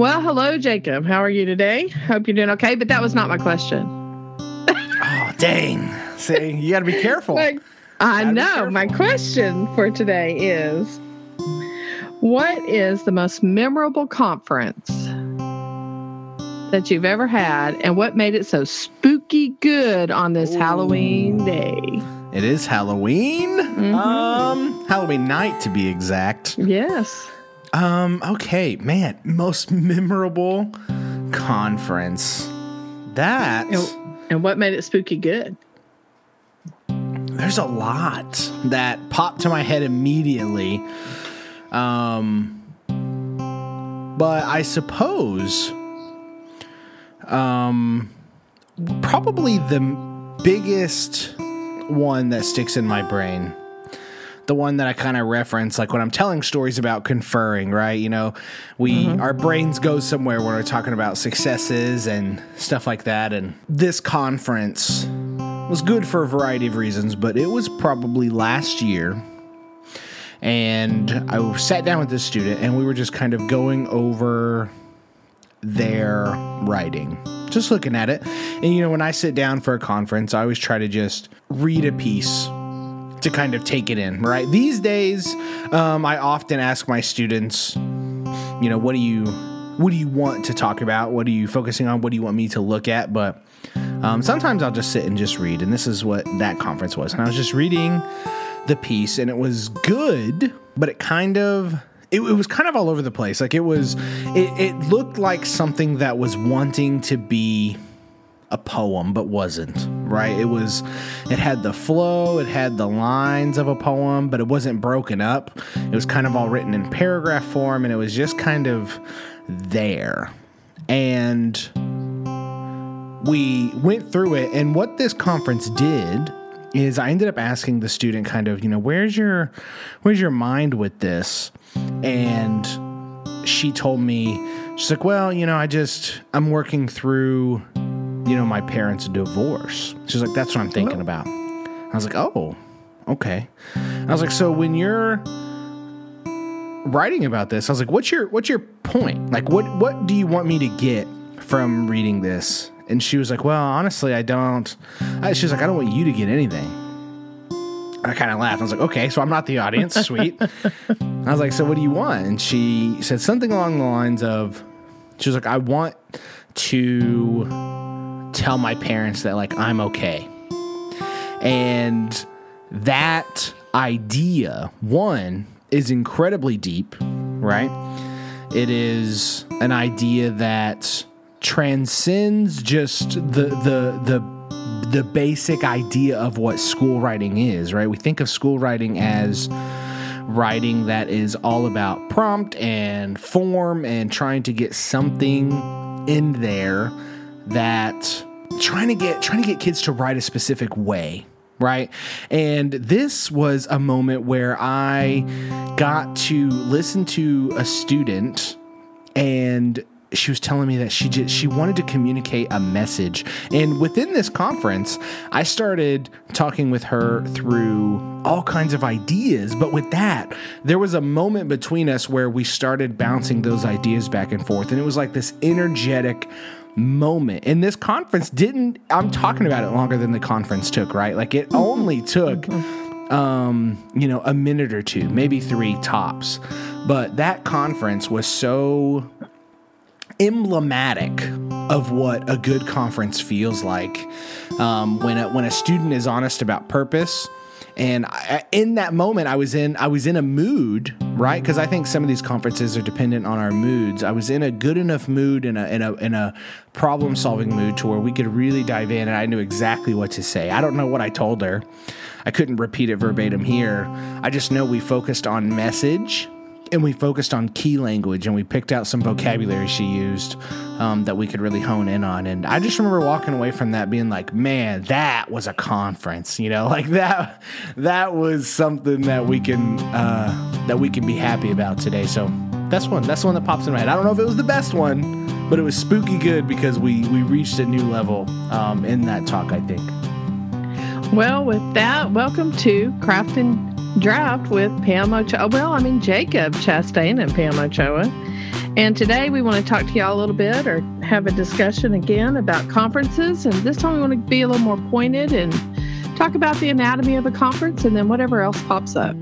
Well, hello, Jacob. How are you today? Hope you're doing okay. But that was not my question. oh, dang. See, you got to be careful. Like, I know. My question for today is What is the most memorable conference that you've ever had, and what made it so spooky good on this Ooh. Halloween day? It is Halloween. Mm-hmm. Um, Halloween night to be exact. Yes. Um, okay, man, most memorable conference. That and, and what made it spooky good? There's a lot that popped to my head immediately. Um, but I suppose, um, probably the biggest one that sticks in my brain the one that I kind of reference, like when I'm telling stories about conferring, right? You know, we mm-hmm. our brains go somewhere when we're talking about successes and stuff like that. And this conference was good for a variety of reasons, but it was probably last year. And I sat down with this student, and we were just kind of going over their writing, just looking at it. And you know, when I sit down for a conference, I always try to just read a piece to kind of take it in, right? These days, um, I often ask my students, you know, what do you what do you want to talk about? What are you focusing on? What do you want me to look at? But um, sometimes I'll just sit and just read, and this is what that conference was. And I was just reading the piece, and it was good, but it kind of it, it, was kind of all over the place. Like it was, it, it looked like something that was wanting to be a poem but wasn't right? It was it had the flow it had the lines of a poem but it wasn't broken up. It was kind of all written in paragraph form and it was just kind of there. And we went through it and what this conference did is I ended up asking the student kind of, you know, where's your where's your mind with this? And she told me she's like, "Well, you know, I just I'm working through you know, my parents' divorce. She's like, that's what I'm thinking about. I was like, oh, okay. I was like, so when you're writing about this, I was like, what's your what's your point? Like, what what do you want me to get from reading this? And she was like, well, honestly, I don't. I, she was like, I don't want you to get anything. I kind of laughed. I was like, okay, so I'm not the audience. Sweet. I was like, so what do you want? And she said something along the lines of, she was like, I want to tell my parents that like I'm okay. And that idea, one, is incredibly deep, right? It is an idea that transcends just the the the the basic idea of what school writing is, right? We think of school writing as writing that is all about prompt and form and trying to get something in there that trying to get trying to get kids to write a specific way right? And this was a moment where I got to listen to a student and she was telling me that she just she wanted to communicate a message. And within this conference, I started talking with her through all kinds of ideas, but with that, there was a moment between us where we started bouncing those ideas back and forth and it was like this energetic moment. And this conference didn't, I'm talking about it longer than the conference took, right? Like it only took, um, you know, a minute or two, maybe three tops. But that conference was so emblematic of what a good conference feels like um, when a, when a student is honest about purpose and I, in that moment i was in i was in a mood right? Because i think some of these conferences are dependent on our moods. I was in a good enough mood in a in a in a problem solving mood to where we could really dive in and i knew exactly what to say. I don't know what i told her. I couldn't repeat it verbatim here. I just know we focused on message and we focused on key language and we picked out some vocabulary she used um, that we could really hone in on. And i just remember walking away from that being like man that was a conference you know? Like that that was something that we can uh, that we can be happy about today. So that's one that's one that pops in my head. I don't know if it was the best one but it was spooky good because we we reached a new level um, in that talk i think well with that welcome to Craft and draft with Pam Ochoa. Well, I mean, Jacob Chastain and Pam Ochoa. And today we want to talk to y'all a little bit or have a discussion again about conferences. And this time we want to be a little more pointed and talk about the anatomy of a conference and then whatever else pops up.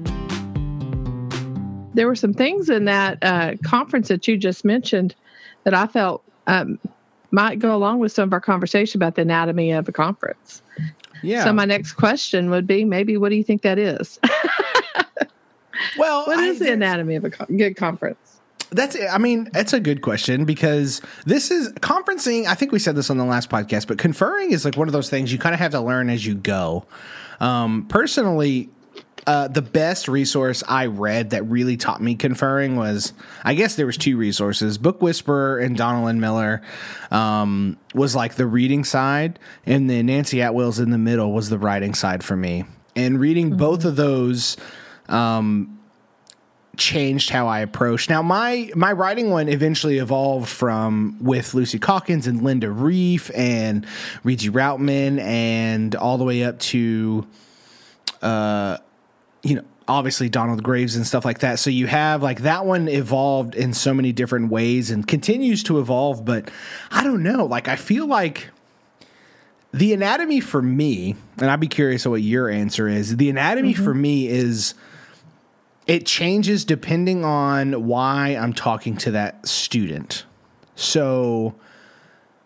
There were some things in that uh, conference that you just mentioned that I felt um, might go along with some of our conversation about the anatomy of a conference. Yeah. So my next question would be maybe what do you think that is? well, what is I, the anatomy of a co- good conference? That's I mean, it's a good question because this is conferencing. I think we said this on the last podcast, but conferring is like one of those things you kind of have to learn as you go. Um, personally, uh, the best resource I read that really taught me conferring was, I guess there was two resources. Book Whisperer and Donalyn Miller um, was like the reading side, and then Nancie Atwell's in the middle was the writing side for me. And reading mm-hmm. both of those um, changed how I approached. Now my my writing one eventually evolved from with Lucy Calkins and Linda Rief and Regie Routman and all the way up to uh you know obviously Donald Graves and stuff like that. So you have like that one evolved in so many different ways and continues to evolve, but I don't know, like I feel like the anatomy for me, and I'd be curious what your answer is. The anatomy mm-hmm. for me is it changes depending on why I'm talking to that student. So,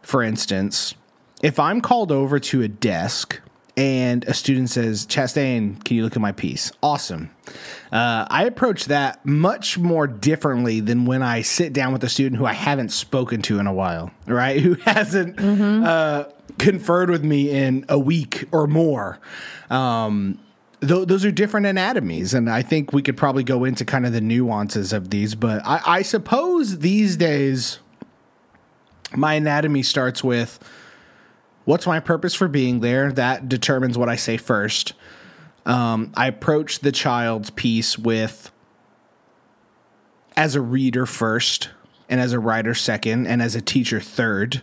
for instance, if I'm called over to a desk and a student says, Chastain, can you look at my piece? Awesome. Uh, I approach that much more differently than when I sit down with a student who I haven't spoken to in a while, right? Who hasn't mm-hmm. uh, conferred with me in a week or more. Um, th- those are different anatomies, and I think we could probably go into kind of the nuances of these. But I, I suppose these days, my anatomy starts with what's my purpose for being there. That determines what I say first. Um, I approach the child's piece with as a reader first, and as a writer second, and as a teacher third.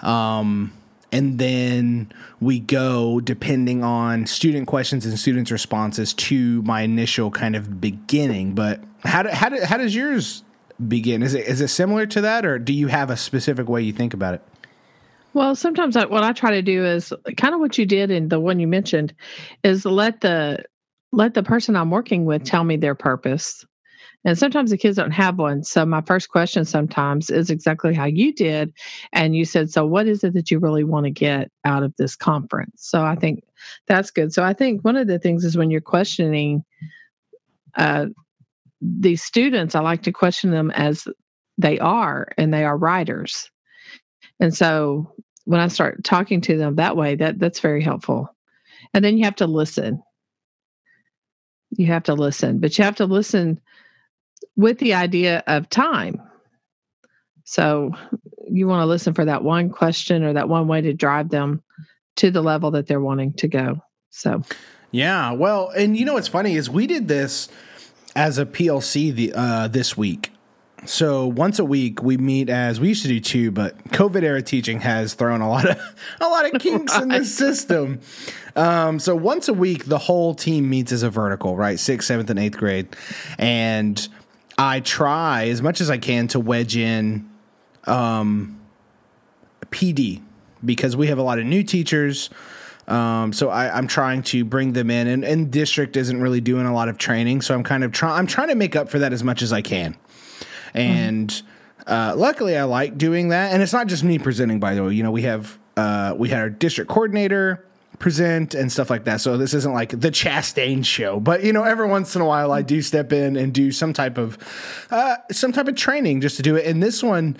Um, and then we go depending on student questions and students responses to my initial kind of beginning but how do, how, do, how does yours begin is it is it similar to that or do you have a specific way you think about it well sometimes I, what i try to do is kind of what you did in the one you mentioned is let the let the person i'm working with tell me their purpose and sometimes the kids don't have one. So my first question sometimes is exactly how you did. And you said, So what is it that you really want to get out of this conference? So I think that's good. So I think one of the things is when you're questioning uh, these students, I like to question them as they are, and they are writers. And so when I start talking to them that way, that that's very helpful. And then you have to listen. You have to listen, but you have to listen with the idea of time. So you want to listen for that one question or that one way to drive them to the level that they're wanting to go. So, yeah, well, and you know what's funny is we did this as a PLC the uh, this week. So once a week we meet as we used to do two, but COVID era teaching has thrown a lot of a lot of kinks in the system. Um, so once a week the whole team meets as a vertical, right? Sixth, seventh, and eighth grade, and I try as much as I can to wedge in um, PD because we have a lot of new teachers. Um, so I, am trying to bring them in, and, and district isn't really doing a lot of training. So I'm kind of trying. I'm trying to make up for that as much as I can. And mm-hmm. uh, luckily, I like doing that. And it's not just me presenting. By the way, you know, we have uh, we had our district coordinator present and stuff like that. So this isn't like the Chastain show, but you know, every once in a while I do step in and do some type of uh, some type of training just to do it. And this one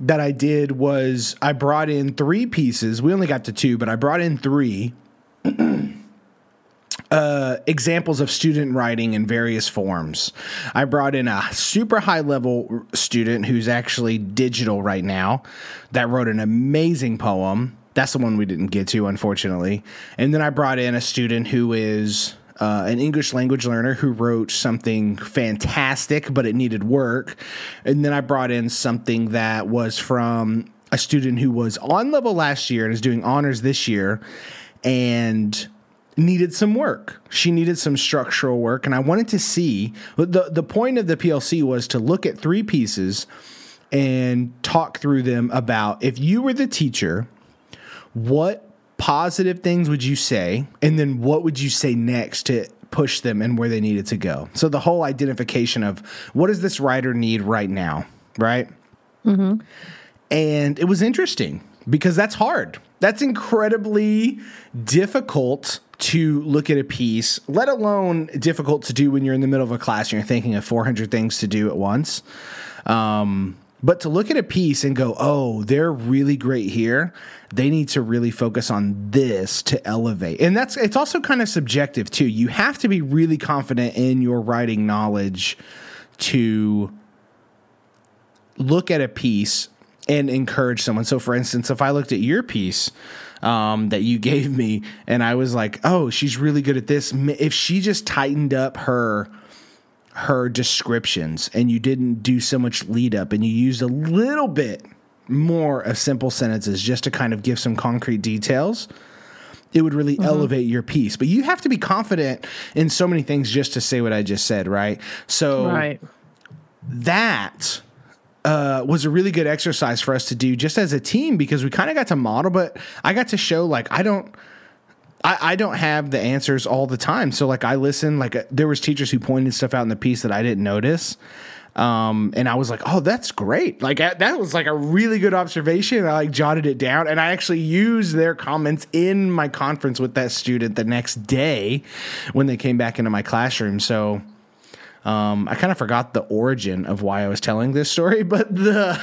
that I did was I brought in three pieces. We only got to two, but I brought in three. Uh, examples of student writing in various forms. I brought in a super high level student who's actually digital right now that wrote an amazing poem that's the one we didn't get to, unfortunately. And then I brought in a student who is uh, an English language learner who wrote something fantastic, but it needed work. And then I brought in something that was from a student who was on level last year and is doing honors this year. And needed some work. She needed some structural work, and I wanted to see the the point of the PLC was to look at three pieces and talk through them about if you were the teacher, what positive things would you say, and then what would you say next to push them and where they needed to go. So the whole identification of what does this writer need right now, right? Mm-hmm. And it was interesting because that's hard. That's incredibly difficult to look at a piece, let alone difficult to do when you're in the middle of a class and you're thinking of 400 things to do at once. Um, but to look at a piece and go, oh, they're really great here. They need to really focus on this to elevate. And that's it's also kind of subjective too. You have to be really confident in your writing knowledge to look at a piece and encourage someone. So for instance, if I looked at your piece, um, that you gave me, and I was like, "Oh, she's really good at this." If she just tightened up her her descriptions and you didn't do so much lead up and you used a little bit more of simple sentences just to kind of give some concrete details, it would really mm-hmm. elevate your piece. But you have to be confident in so many things just to say what I just said, right? So right. that uh, was a really good exercise for us to do just as a team because we kind of got to model, but I got to show like I don't I, I don't have the answers all the time. So like I listen, like uh, there was teachers who pointed stuff out in the piece that I didn't notice. Um, and I was like, oh, that's great. Like that was like a really good observation. I like jotted it down and I actually used their comments in my conference with that student the next day when they came back into my classroom. So, um, I kind of forgot the origin of why I was telling this story, but the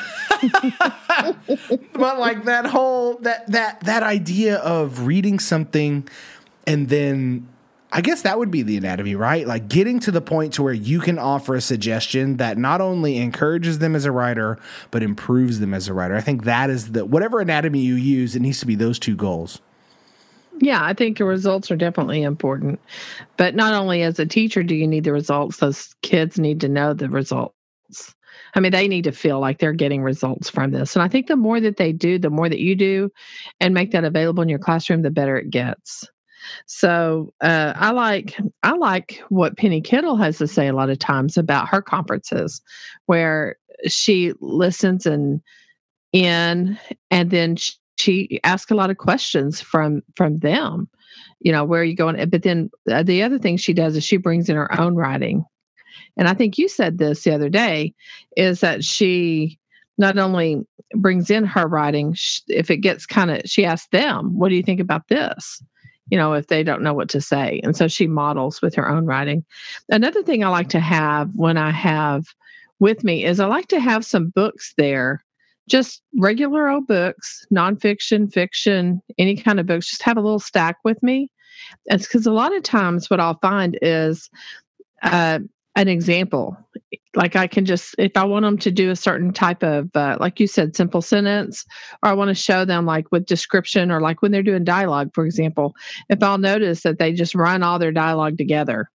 but like that whole that that that idea of reading something and then I guess that would be the anatomy, right? Like getting to the point to where you can offer a suggestion that not only encourages them as a writer, but improves them as a writer. I think that is the whatever anatomy you use, it needs to be those two goals. Yeah, I think the results are definitely important. But not only as a teacher do you need the results, those kids need to know the results. I mean, they need to feel like they're getting results from this. And I think the more that they do, the more that you do and make that available in your classroom, the better it gets. So uh, I like I like what Penny Kittle has to say a lot of times about her conferences, where she listens and in, and then she asks a lot of questions from from them you know where are you going? But then uh, the other thing she does is she brings in her own writing. And i think you said this the other day is that she not only brings in her writing if it gets kind of she asks them what do you think about this? You know if they don't know what to say. And so she models with her own writing. Another thing i like to have when i have with me is i like to have some books there just regular old books, nonfiction, fiction, any kind of books, just have a little stack with me. It's because a lot of times what I'll find is uh, an example. Like I can just, if I want them to do a certain type of, uh, like you said, simple sentence, or I want to show them like with description or like when they're doing dialogue, for example, if I'll notice that they just run all their dialogue together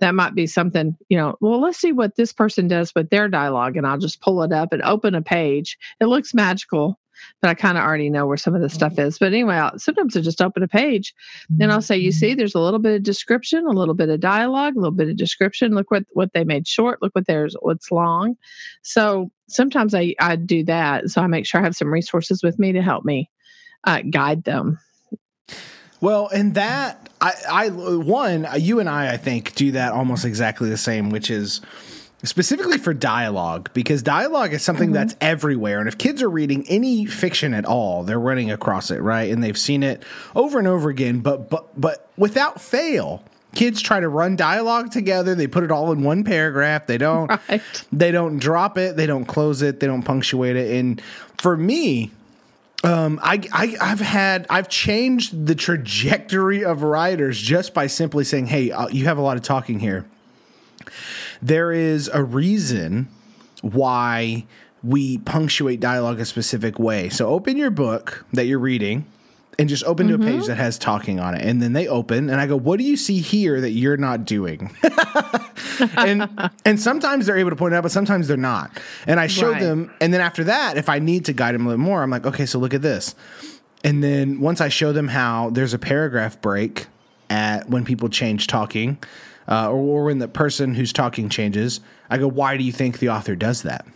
that might be something, you know, well, let's see what this person does with their dialogue. And I'll just pull it up and open a page. It looks magical, but I kind of already know where some of the stuff mm-hmm. is. But anyway, I'll, sometimes I just open a page and I'll say, you see, there's a little bit of description, a little bit of dialogue, a little bit of description. Look what, what they made short. Look what there's, what's long. So sometimes I, I do that. So I make sure I have some resources with me to help me uh, guide them. Well, and that I, I one you and I I think do that almost exactly the same, which is specifically for dialogue because dialogue is something mm-hmm. that's everywhere and if kids are reading any fiction at all they're running across it right? And they've seen it over and over again but but but without fail kids try to run dialogue together. They put it all in one paragraph. They don't right. they don't drop it. They don't close it. They don't punctuate it. And for me um, I, I I've had I've changed the trajectory of writers just by simply saying, "Hey, uh, you have a lot of talking here." There is a reason why we punctuate dialogue a specific way. So open your book that you're reading and just open mm-hmm. to a page mm-hmm. that has talking on it. And then they open and I go, What do you see here that you're not doing? and and sometimes they're able to point it out, but sometimes they're not. And I show right. them, and then after that, if I need to guide them a little more, I'm like, okay, so look at this. And then once I show them how there's a paragraph break at when people change talking, uh, or, or when the person who's talking changes. I go, why do you think the author does that?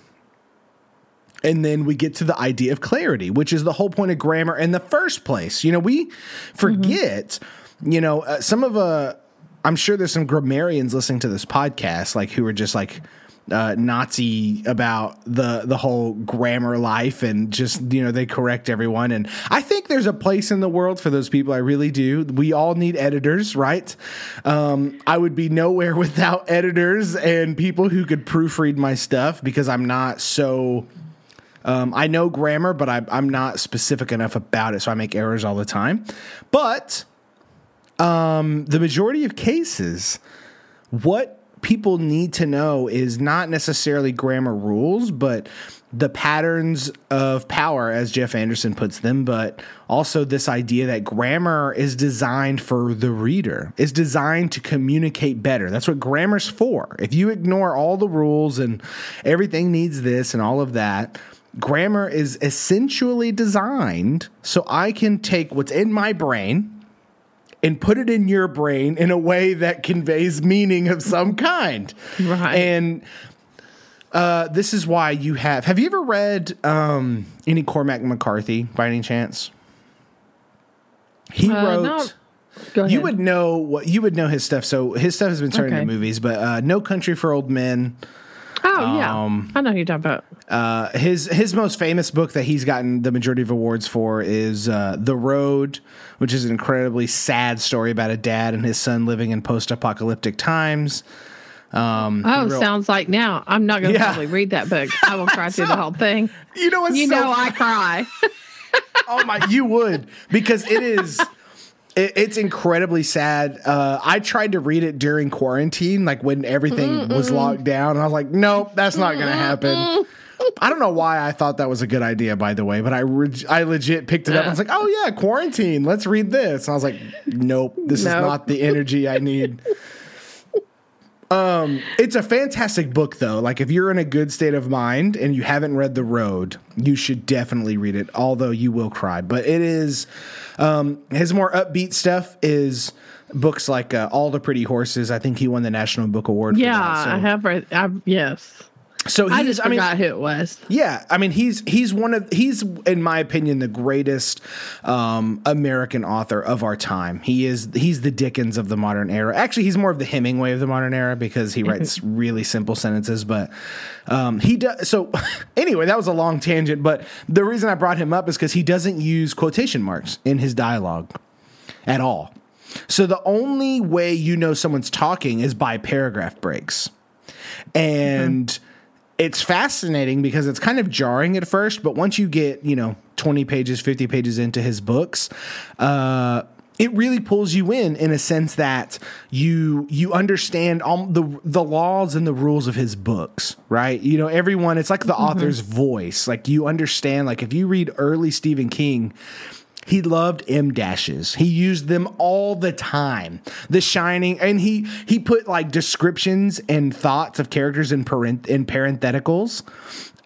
And then we get to the idea of clarity, which is the whole point of grammar in the first place. You know, we forget, mm-hmm. you know, uh, some of uh I'm sure there's some grammarians listening to this podcast like who are just like uh, Nazi about the the whole grammar life and just you know they correct everyone and I think there's a place in the world for those people I really do we all need editors right um, I would be nowhere without editors and people who could proofread my stuff because I'm not so um, I know grammar but I, I'm not specific enough about it so I make errors all the time but um, the majority of cases what people need to know is not necessarily grammar rules, but the patterns of power, as Jeff Anderson puts them, but also this idea that grammar is designed for the reader, is designed to communicate better. That's what grammar's for. If you ignore all the rules and everything needs this and all of that, grammar is essentially designed so I can take what's in my brain and put it in your brain in a way that conveys meaning of some kind. Right. And uh, this is why you have. Have you ever read um, any Cormac McCarthy by any chance? He uh, wrote. No. You would know what you would know his stuff. So his stuff has been turned okay. into movies, but uh, No Country for Old Men. Oh yeah, um, I know who you're talking about. Uh, his his most famous book that he's gotten the majority of awards for is uh, The Road, which is an incredibly sad story about a dad and his son living in post-apocalyptic times. Um, oh, real, sounds like now I'm not going to yeah. probably read that book. I will cry so, through the whole thing. You know what? You so know I cry. oh my, you would because it is. It, it's incredibly sad. Uh, I tried to read it during quarantine, like when everything Mm-mm. was locked down, and I was like, "Nope, that's not going to happen." I don't know why I thought that was a good idea, by the way, but I re- I legit picked it up. I was like, "Oh yeah, quarantine. Let's read this." And I was like, "Nope, this nope. is not the energy I need." Um, it's a fantastic book though. Like if you're in a good state of mind and you haven't read The Road, you should definitely read it. Although you will cry, but it is um, his more upbeat stuff is books like uh, All the Pretty Horses. I think he won the National Book Award. Yeah, that, so. I have read. I've, yes. So he's, I just forgot I mean, who it was. Yeah, I mean he's he's one of he's in my opinion the greatest um, American author of our time. He is he's the Dickens of the modern era. Actually, he's more of the Hemingway of the modern era because he writes really simple sentences. But um, he does. So anyway, that was a long tangent. But the reason I brought him up is because he doesn't use quotation marks in his dialogue at all. So the only way you know someone's talking is by paragraph breaks, and. Mm-hmm it's fascinating because it's kind of jarring at first, but once you get, you know, 20 pages, 50 pages into his books, uh, it really pulls you in in a sense that you you understand all the the laws and the rules of his books right you know everyone it's like the mm-hmm. author's voice like you understand like if you read early stephen king he loved em dashes. He used them all the time. The Shining, and he he put like descriptions and thoughts of characters in parent in parentheticals,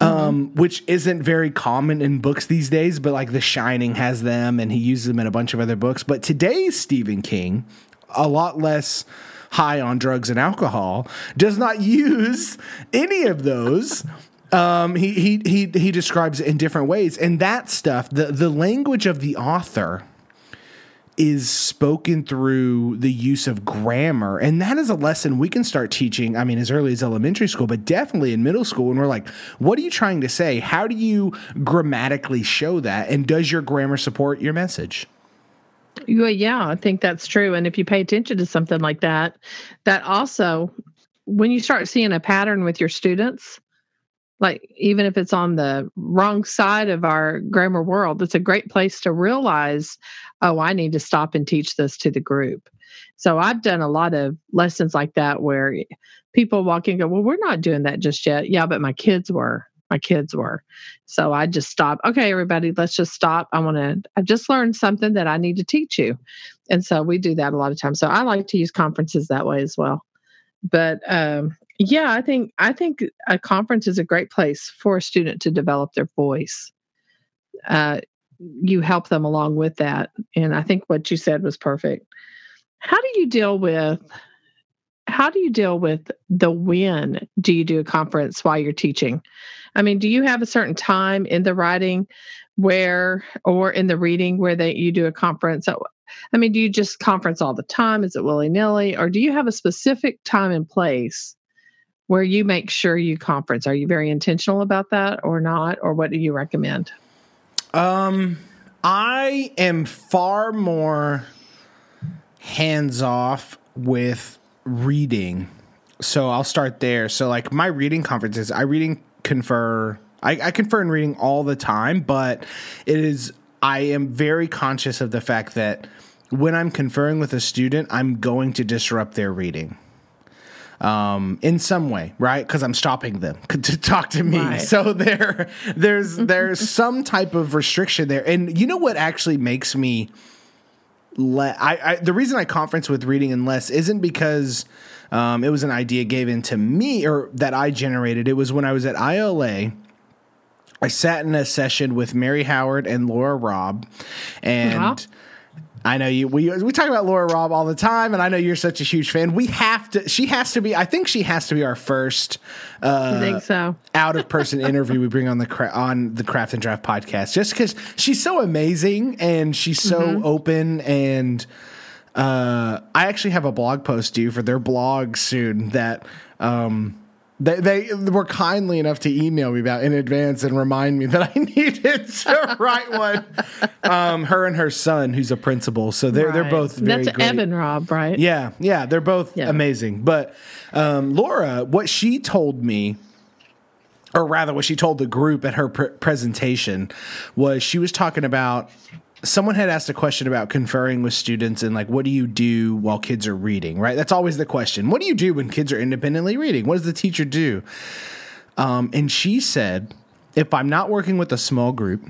um, mm-hmm. um, which isn't very common in books these days. But like The Shining has them, and he uses them in a bunch of other books. But today's Stephen King, a lot less high on drugs and alcohol, does not use any of those. Um, he, he he he describes it in different ways, and that stuff, the the language of the author, is spoken through the use of grammar, and that is a lesson we can start teaching. I mean, as early as elementary school, but definitely in middle school, And we're like, "What are you trying to say? How do you grammatically show that? And does your grammar support your message?" Well, yeah, I think that's true. And if you pay attention to something like that, that also, when you start seeing a pattern with your students, like even if it's on the wrong side of our grammar world it's a great place to realize oh i need to stop and teach this to the group. So i've done a lot of lessons like that where people walk in go well we're not doing that just yet. Yeah but my kids were. My kids were. So i just stopped okay everybody let's just stop. I want to i just learned something that i need to teach you. And so we do that a lot of times. So i like to use conferences that way as well. But um, yeah, I think I think a conference is a great place for a student to develop their voice. Uh, you help them along with that, and I think what you said was perfect. how do you deal with how do you deal with the when do you do a conference while you're teaching? I mean, do you have a certain time in the writing where or in the reading where that you do a conference? I mean, do you just conference all the time? Is it willy nilly? Or do you have a specific time and place where you make sure you conference? Are you very intentional about that or not? Or what do you recommend? Um, I am far more hands off with reading. So I'll start there. So like my reading conferences, I reading confer I, I confer in reading all the time, but it is I am very conscious of the fact that when I'm conferring with a student, I'm going to disrupt their reading um, in some way, right? Because I'm stopping them to talk to me. Right. So there, there's there's some type of restriction there. And you know what actually makes me le- I, I the reason I conference with reading and less isn't because um, it was an idea given to me or that I generated. It was when I was at ILA. I sat in a session with Mary Howard and Laura Robb, and. Uh-huh I know you. We we talk about Laura Robb all the time, and I know you're such a huge fan. We have to. She has to be. I think she has to be our first. Uh, I think so. out of person interview we bring on the cra- on the Craft and Draft podcast, just because she's so amazing and she's so mm-hmm. open and. Uh, I actually have a blog post due for their blog soon that um, they, they were kindly enough to email me about in advance and remind me that I needed to write one. Um, her and her son, who's a principal, so they're right. they're both very That's great. Evan Robb, right? Yeah, yeah, they're both yeah. amazing. But um, Laura, what she told me or rather what she told the group at her pr- presentation was she was talking about someone had asked a question about conferring with students and like what do you do while kids are reading right? That's always the question. What do you do when kids are independently reading? What does the teacher do? Um, and she said if i'm not working with a small group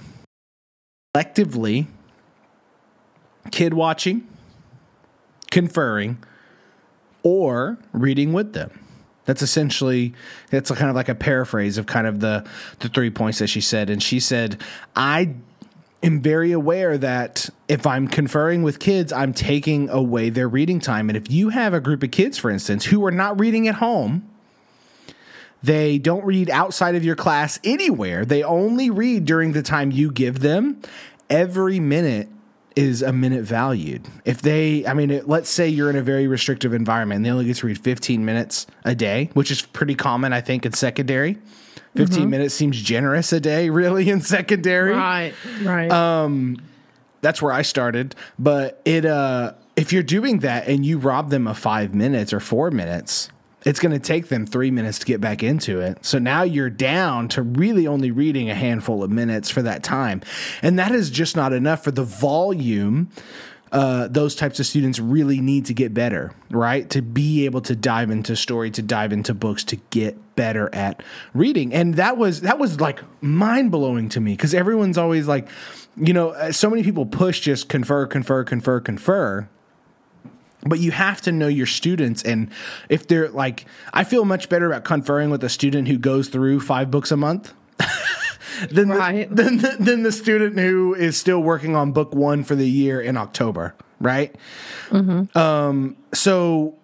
collectively kid watching conferring or reading with them. That's essentially that's kind of like a paraphrase of kind of the the three points that she said. And she said i am very aware that if I'm conferring with kids, I'm taking away their reading time. And if you have a group of kids, for instance, who are not reading at home, they don't read outside of your class anywhere. They only read during the time you give them. Every minute is a minute valued. If they, I mean, let's say you're in a very restrictive environment and they only get to read 15 minutes a day, which is pretty common, I think, in secondary. 15 mm-hmm. minutes seems generous a day, really, in secondary. Right, right. Um, that's where I started. But it, uh, if you're doing that and you rob them of five minutes or four minutes, it's going to take them three minutes to get back into it. So now you're down to really only reading a handful of minutes for that time. And that is just not enough for the volume uh, those types of students really need to get better, right? To be able to dive into story, to dive into books, to get better at reading. And that was that was like mind blowing to me because everyone's always like, you know, uh, so many people push just confer, confer, confer, confer. But you have to know your students, and if they're like, I feel much better about conferring with a student who goes through five books a month than, right. the, than, the, than the student who is still working on book one for the year in October, right? Mm-hmm. Um, so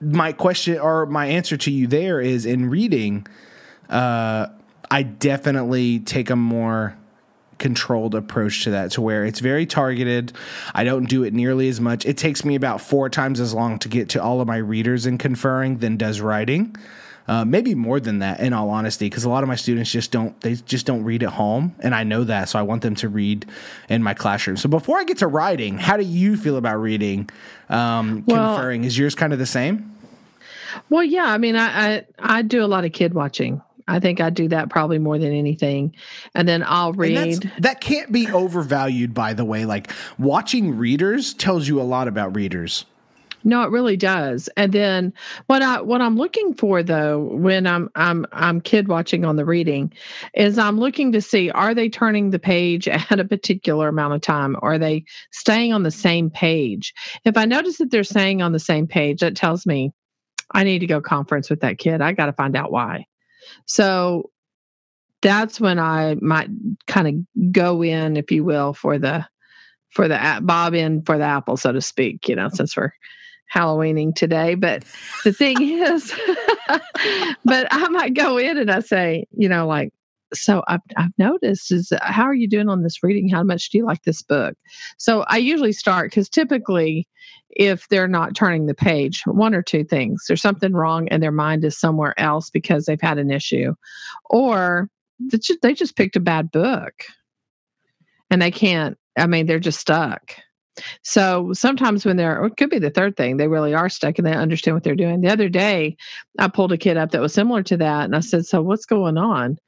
my question or my answer to you there is in reading, uh, I definitely take a more controlled approach to that to where it's very targeted. I don't do it nearly as much. It takes me about four times as long to get to all of my readers in conferring than does writing. Uh, maybe more than that, in all honesty, because a lot of my students just don't they just don't read at home, and I know that, so I want them to read in my classroom. So before I get to writing, how do you feel about reading? Um, well, conferring is yours kind of the same? Well, yeah. I mean, I, I I do a lot of kid watching. I think I do that probably more than anything. And then I'll read. That can't be overvalued, by the way. Like watching readers tells you a lot about readers. No, it really does. And then what I what I'm looking for though when I'm I'm I'm kid watching on the reading is I'm looking to see are they turning the page at a particular amount of time? Are they staying on the same page? If I notice that they're staying on the same page, that tells me I need to go conference with that kid. I got to find out why. So that's when I might kind of go in, if you will, for the for the bob in for the apple, so to speak. You know, since we're Halloweening today. But the thing is, but I might go in and I say, you know, like, so I've, I've noticed is uh, how are you doing on this reading? How much do you like this book? So I usually start because typically, if they're not turning the page, one or two things there's something wrong and their mind is somewhere else because they've had an issue, or they just picked a bad book and they can't. I mean, they're just stuck. So sometimes when they're, it could be the third thing, they really are stuck and they understand what they're doing. The other day, I pulled a kid up that was similar to that, and I said, "So what's going on?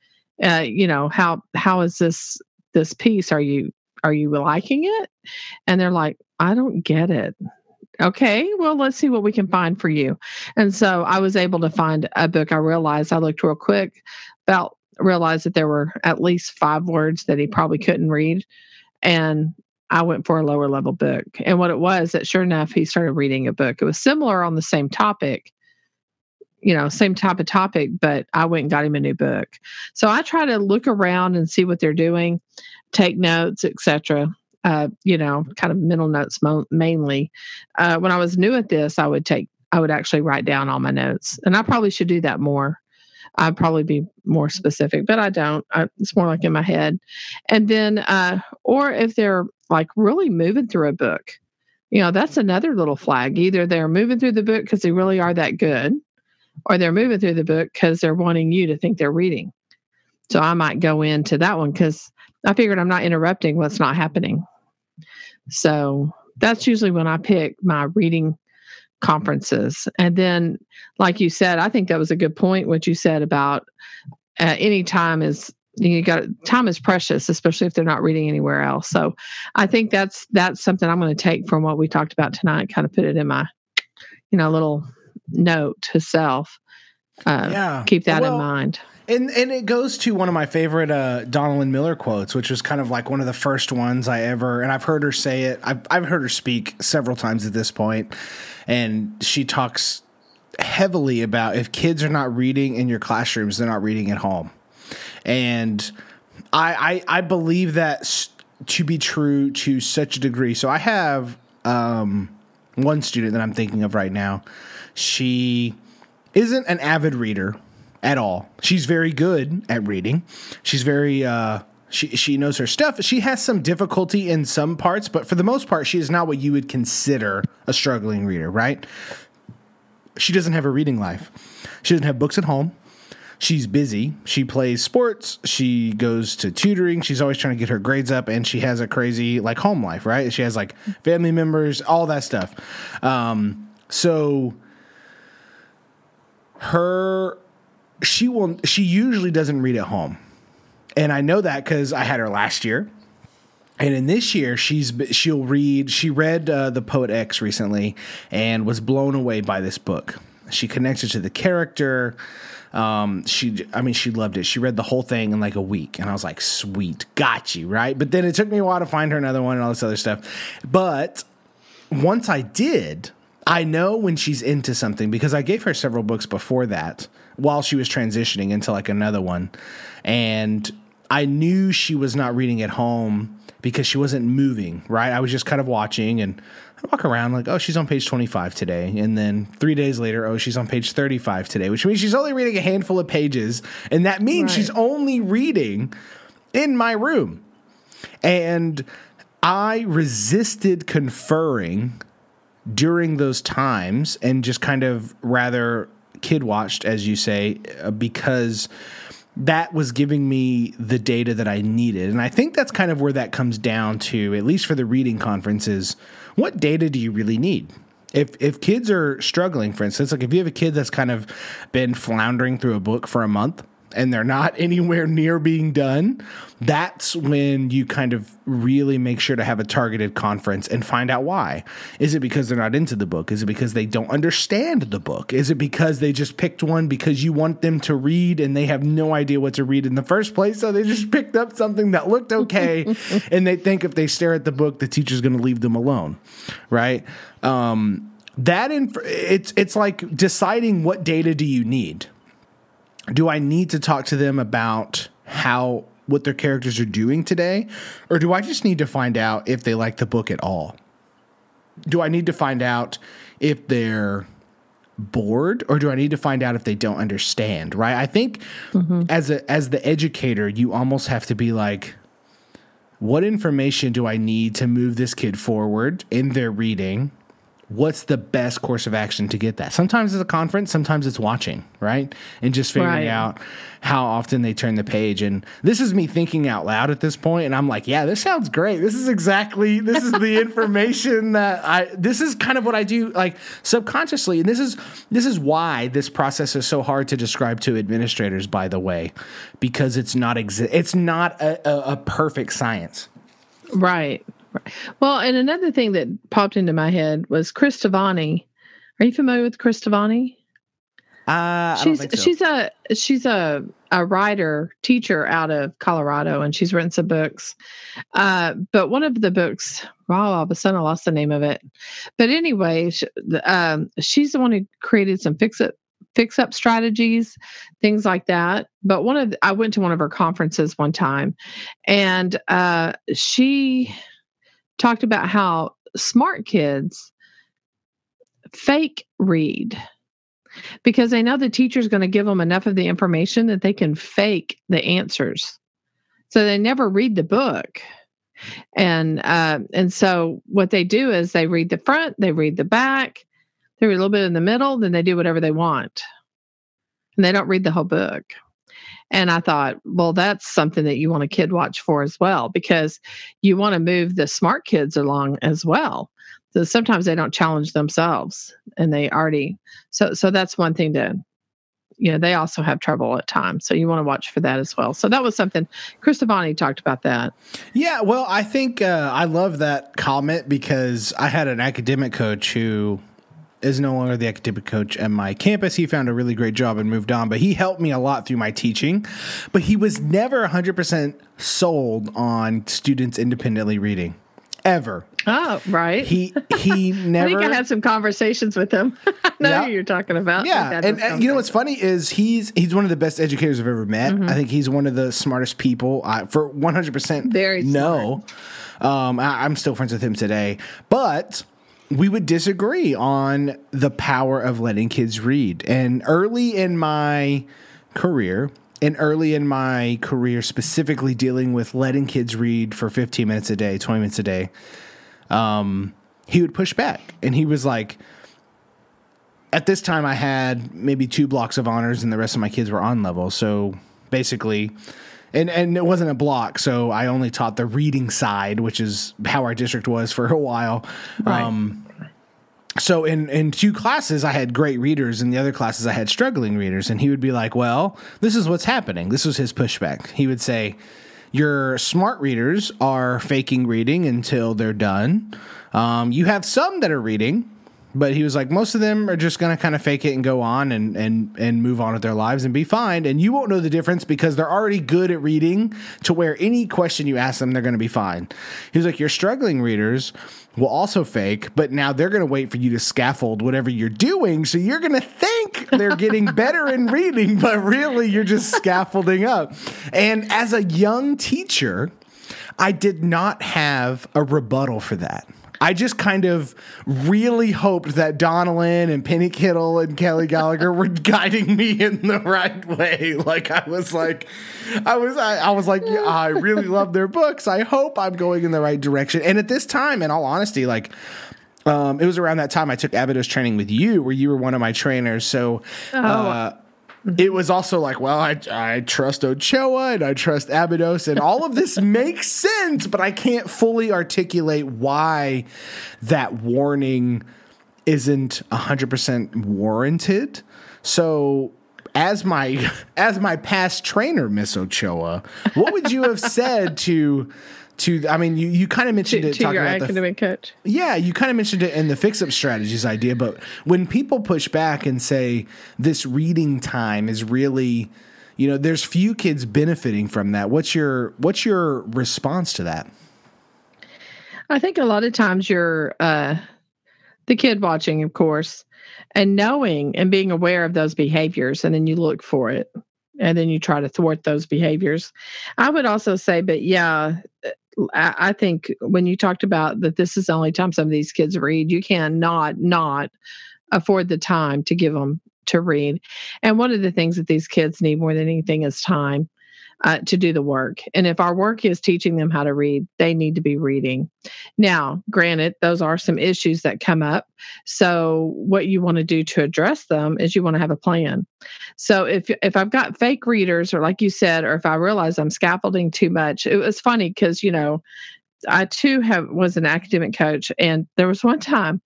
Uh, you know how how is this this piece? Are you are you liking it?" And they're like, "I don't get it." Okay, well, let's see what we can find for you. And so I was able to find a book. I realized I looked real quick, about realized that there were at least five words that he probably couldn't read. And I went for a lower level book. And what it was that sure enough, he started reading a book. It was similar on the same topic, you know, same type of topic, but I went and got him a new book. So I try to look around and see what they're doing, take notes, etc. Uh, you know, kind of mental notes mo- mainly. Uh, when I was new at this, I would take, I would actually write down all my notes, and I probably should do that more. I'd probably be more specific, but I don't. I, it's more like in my head. And then, uh, or if they're like really moving through a book, you know, that's another little flag. Either they're moving through the book because they really are that good, or they're moving through the book because they're wanting you to think they're reading. So I might go into that one because I figured I'm not interrupting what's not happening. So that's usually when I pick my reading conferences. And then, like you said, I think that was a good point, what you said about uh, any time is you got time is precious especially if they're not reading anywhere else. So i think that's that's something i'm going to take from what we talked about tonight kind of put it in my you know little note to self uh, yeah. keep that well, in mind and and it goes to one of my favorite uh, Donalyn Miller quotes, which was kind of like one of the first ones I ever. And I've heard her say it. I've I've heard her speak several times at this point, and she talks heavily about if kids are not reading in your classrooms, they're not reading at home. And I, I, I believe that to be true to such a degree. So I have um, one student that I'm thinking of right now. She isn't an avid reader at all. She's very good at reading. She's very uh, she she knows her stuff. She has some difficulty in some parts, but for the most part, she is not what you would consider a struggling reader, right? She doesn't have a reading life. She doesn't have books at home she's busy. She plays sports. She goes to tutoring. She's always trying to get her grades up, and she has a crazy like home life, right? She has like family members, all that stuff. Um, so her she will she usually doesn't read at home, and I know that because I had her last year. And in this year, she's she'll read. She read uh, the Poet X recently, and was blown away by this book. She connected to the character. Um, she, I mean, she loved it. She read the whole thing in like a week, and I was like, "Sweet, got you right." But then it took me a while to find her another one and all this other stuff. But once I did, I know when she's into something because I gave her several books before that while she was transitioning into like another one, and I knew she was not reading at home because she wasn't moving. Right, I was just kind of watching and I walk around like, oh, she's on page 25 today. And then three days later, oh, she's on page 35 today, which means she's only reading a handful of pages. And that means right. she's only reading in my room. And I resisted conferring during those times and just kind of rather kid watched, as you say, uh, because that was giving me the data that I needed. And I think that's kind of where that comes down to, at least for the reading conferences what data do you really need? If if kids are struggling, for instance, like if you have a kid that's kind of been floundering through a book for a month, and they're not anywhere near being done, that's when you kind of really make sure to have a targeted conference and find out why. Is it because they're not into the book? Is it because they don't understand the book? Is it because they just picked one because you want them to read and they have no idea what to read in the first place? So they just picked up something that looked okay and they think if they stare at the book, the teacher's going to leave them alone, right? Um, that inf- it's it's like deciding what data do you need do I need to talk to them about how what their characters are doing today? Or do I just need to find out if they like the book at all? Do I need to find out if they're bored or do I need to find out if they don't understand, right? I think mm-hmm. as a as the educator, you almost have to be like what information do I need to move this kid forward in their reading? What's the best course of action to get that? Sometimes it's a conference, sometimes it's watching, right? And just figuring right. out how often they turn the page. And this is me thinking out loud at this point, and I'm like, yeah, this sounds great. This is exactly this is the information that I this is kind of what I do like subconsciously. And this is this is why this process is so hard to describe to administrators, by the way, because it's not exi- it's not a, a, a perfect science. Right. Well, and another thing that popped into my head was Cris Are you familiar with Cris Uh, she's so. she's a she's a a writer teacher out of Colorado, and she's written some books. Uh, but one of the books, wow, all of a sudden I lost the name of it. But anyway, she, um, she's the one who created some fix it fix up strategies, things like that. But one of the, I went to one of her conferences one time, and uh, she talked about how smart kids fake read because they know the teacher's going to give them enough of the information that they can fake the answers. So they never read the book. And uh, and so what they do is they read the front, they read the back, they read a little bit in the middle, then they do whatever they want. And they don't read the whole book. And I thought, well, that's something that you want a kid watch for as well, because you want to move the smart kids along as well. So sometimes they don't challenge themselves and they already, so, so that's one thing to, you know, they also have trouble at times. So you want to watch for that as well. So that was something Cris Tovani talked about that. Yeah. Well, I think uh, I love that comment because I had an academic coach who is no longer the academic coach at my campus. He found a really great job and moved on, but he helped me a lot through my teaching. But he was never 100% sold on students independently reading. Ever. Oh, right. He he never. I think I had some conversations with him. I know yeah. who you're talking about. Yeah, and, and you know what's funny is he's he's one of the best educators I've ever met. Mm-hmm. I think he's one of the smartest people. I, for 100 percent, very no. Um, I, I'm still friends with him today, but we would disagree on the power of letting kids read. And early in my career, and early in my career, specifically dealing with letting kids read for 15 minutes a day, 20 minutes a day, um, he would push back. And he was like, at this time, I had maybe two blocks of honors, and the rest of my kids were on level. So basically, and and it wasn't a block, so I only taught the reading side, which is how our district was for a while. Right. Um, so in in two classes I had great readers and the other classes I had struggling readers and he would be like, "Well, this is what's happening." This was his pushback. He would say, "Your smart readers are faking reading until they're done. Um, you have some that are reading, but he was like, most of them are just going to kind of fake it and go on and, and, and move on with their lives and be fine. And you won't know the difference because they're already good at reading to where any question you ask them, they're going to be fine. He was like, your struggling readers will also fake, but now they're going to wait for you to scaffold whatever you're doing. So you're going to think they're getting better in reading, but really you're just scaffolding up. And as a young teacher, I did not have a rebuttal for that. I just kind of really hoped that Donalyn and Penny Kittle and Kelly Gallagher were guiding me in the right way. Like I was like, I was, I, I was like, yeah, I really love their books. I hope I'm going in the right direction. And at this time, in all honesty, like. Um, it was around that time I took Abydos training with you, where you were one of my trainers. So, oh. uh, Mm-hmm. it was also like, well, I, I trust Ochoa and I trust Abydos, and all of this makes sense, but I can't fully articulate why that warning isn't 100% warranted. So, as my as my past trainer, Miss Ochoa, what would you have said to to I mean you, you kind of mentioned to, it to your academic the, coach. Yeah, you kind of mentioned it in the fix up strategies idea, but when people push back and say this reading time is really you know, there's few kids benefiting from that. What's your what's your response to that? I think a lot of times you're uh the kid watching, of course, and knowing and being aware of those behaviors and then you look for it and then you try to thwart those behaviors. I would also say, but yeah, I think when you talked about that this is the only time some of these kids read, you cannot not afford the time to give them to read. And one of the things that these kids need more than anything is time uh, to do the work. And if our work is teaching them how to read, they need to be reading. Now, granted, those are some issues that come up. So, what you want to do to address them is you want to have a plan. So, if if I've got fake readers, or like you said, or if I realize I'm scaffolding too much, it was funny because you know I too have was an academic coach, and there was one time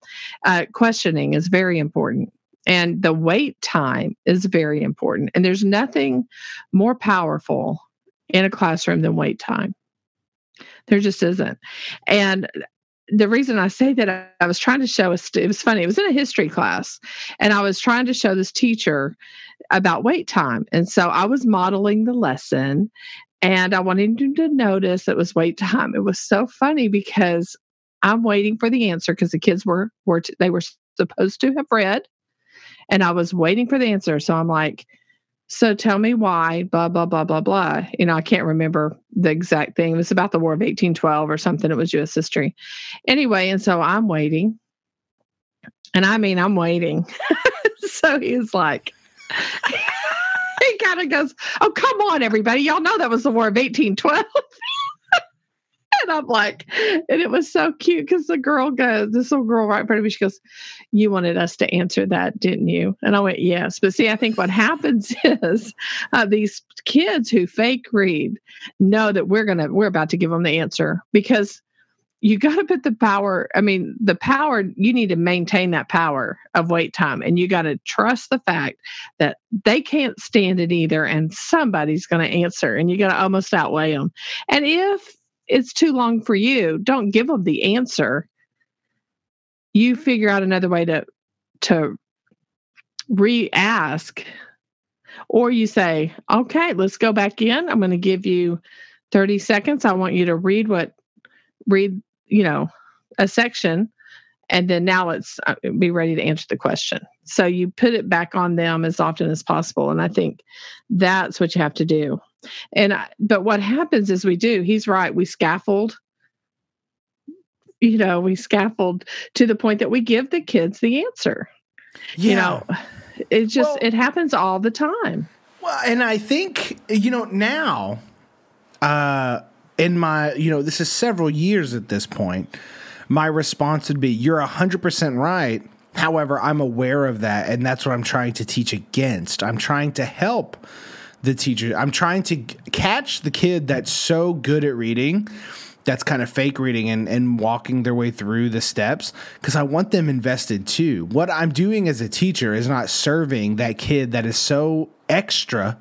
uh, questioning is very important. And the wait time is very important. And there's nothing more powerful in a classroom than wait time. There just isn't. And the reason I say that I was trying to show us, it was funny, it was in a history class, and I was trying to show this teacher about wait time. And so I was modeling the lesson and I wanted him to notice it was wait time. It was so funny because I'm waiting for the answer because the kids were, were, t- they were supposed to have read and I was waiting for the answer. So I'm like, so tell me why, blah, blah, blah, blah, blah. You know, I can't remember the exact thing. It was about the War of 1812 or something. It was US history. Anyway, and so I'm waiting. And I mean, I'm waiting. so he's like, he kind of goes, Oh, come on, everybody. Y'all know that was the War of 1812 and I'm like, and it was so cute because the girl goes, this little girl right in front of me, she goes, You wanted us to answer that, didn't you? And I went, Yes. But see, I think what happens is uh, these kids who fake read know that we're going to, we're about to give them the answer because you got to put the power i mean the power you need to maintain that power of wait time and you got to trust the fact that they can't stand it either and somebody's going to answer and you got to almost outweigh them and if it's too long for you, don't give them the answer. You figure out another way to to re-ask or you say, "Okay, let's go back in. I'm going to give you 30 seconds. I want you to read what read, you know, a section and then now let's uh, be ready to answer the question. So you put it back on them as often as possible and I think that's what you have to do. And I, but what happens is we do. He's right. We scaffold. You know, we scaffold to the point that we give the kids the answer. Yeah. You know, it just well, it happens all the time. Well, and I think you know now, uh, in my you know this is several years at this point. My response would be, "You're hundred percent right." However, I'm aware of that, and that's what I'm trying to teach against. I'm trying to help the teacher. I'm trying to catch the kid that's so good at reading that's kind of fake reading and, and walking their way through the steps because I want them invested too. What I'm doing as a teacher is not serving that kid that is so extra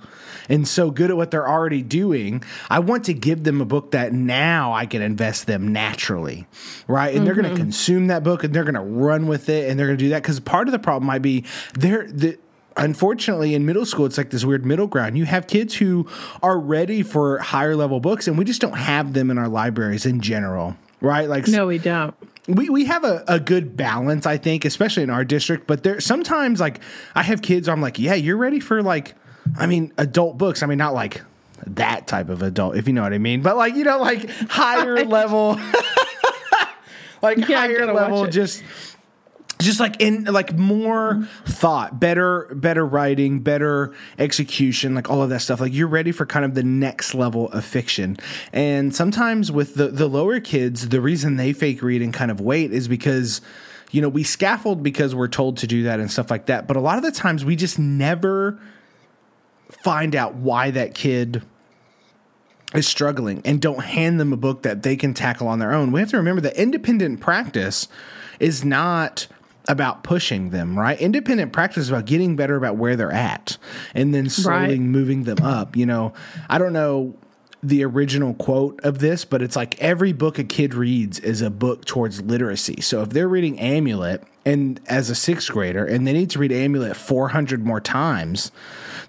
and so good at what they're already doing. I want to give them a book that now I can invest them naturally, right? And mm-hmm. they're going to consume that book and they're going to run with it and they're going to do that because part of the problem might be they're the unfortunately in middle school it's like this weird middle ground. You have kids who are ready for higher level books and we just don't have them in our libraries in general right? Like no we don't. We, we have a, a good balance i think especially in our district but there sometimes like i have kids i'm like yeah you're ready for like i mean adult books. I mean not like that type of adult if you know what i mean but like you know like higher level like yeah, higher level just just like in like more mm-hmm. thought better better writing better execution like all of that stuff. Like you're ready for kind of the next level of fiction. And sometimes with the the lower kids the reason they fake read and kind of wait is because you know we scaffold because we're told to do that and stuff like that. But a lot of the times we just never find out why that kid is struggling and don't hand them a book that they can tackle on their own. We have to remember that independent practice is not about pushing them, right? Independent practice is about getting better about where they're at and then slowly right. moving them up. You know, I don't know the original quote of this, but it's like every book a kid reads is a book towards literacy. So if they're reading Amulet and as a sixth grader and they need to read Amulet 400 more times,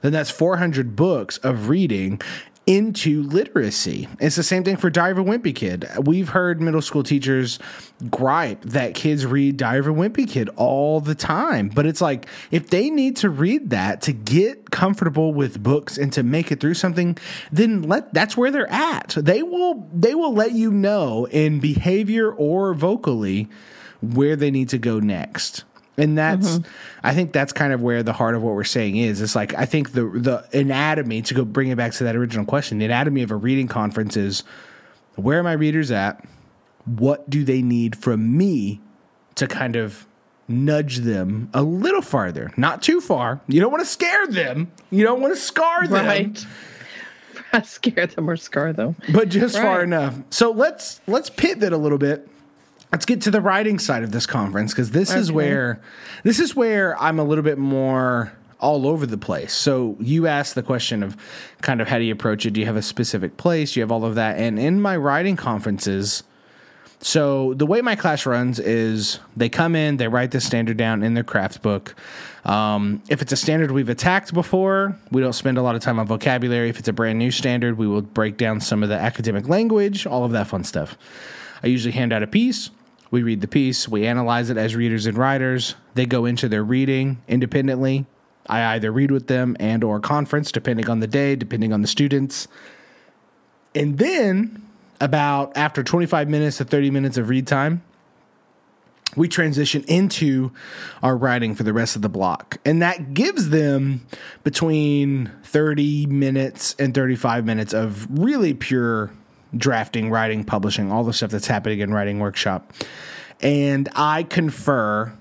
then that's 400 books of reading into literacy. It's the same thing for Diary of a Wimpy Kid. We've heard middle school teachers gripe that kids read Diary of a Wimpy Kid all the time. But it's like if they need to read that to get comfortable with books and to make it through something, then let that's where they're at. They will they will let you know in behavior or vocally where they need to go next and that's mm-hmm. i think that's kind of where the heart of what we're saying is. It's like i think the the anatomy to go bring it back to that original question the anatomy of a reading conference is where are my readers at? What do they need from me to kind of nudge them a little farther? Not too far. You don't want to scare them. You don't want to scar them. Right. Scare them or scar them. But just right. far enough. So let's let's pivot a little bit let's get to the writing side of this conference because this okay. is where this is where I'm a little bit more all over the place. So you asked the question of kind of how do you approach it? Do you have a specific place? Do you have all of that? And in my writing conferences, so the way my class runs is they come in, they write the standard down in their craft book. Um, if it's a standard we've attacked before, we don't spend a lot of time on vocabulary. If it's a brand new standard, we will break down some of the academic language, all of that fun stuff. I usually hand out a piece. We read the piece, we analyze it as readers and writers. They go into their reading independently. I either read with them and or conference depending on the day, depending on the students. And then about after 25 minutes to 30 minutes of read time, we transition into our writing for the rest of the block. And that gives them between 30 minutes and 35 minutes of really pure drafting, writing, publishing, all the stuff that's happening in Writing Workshop. And I confer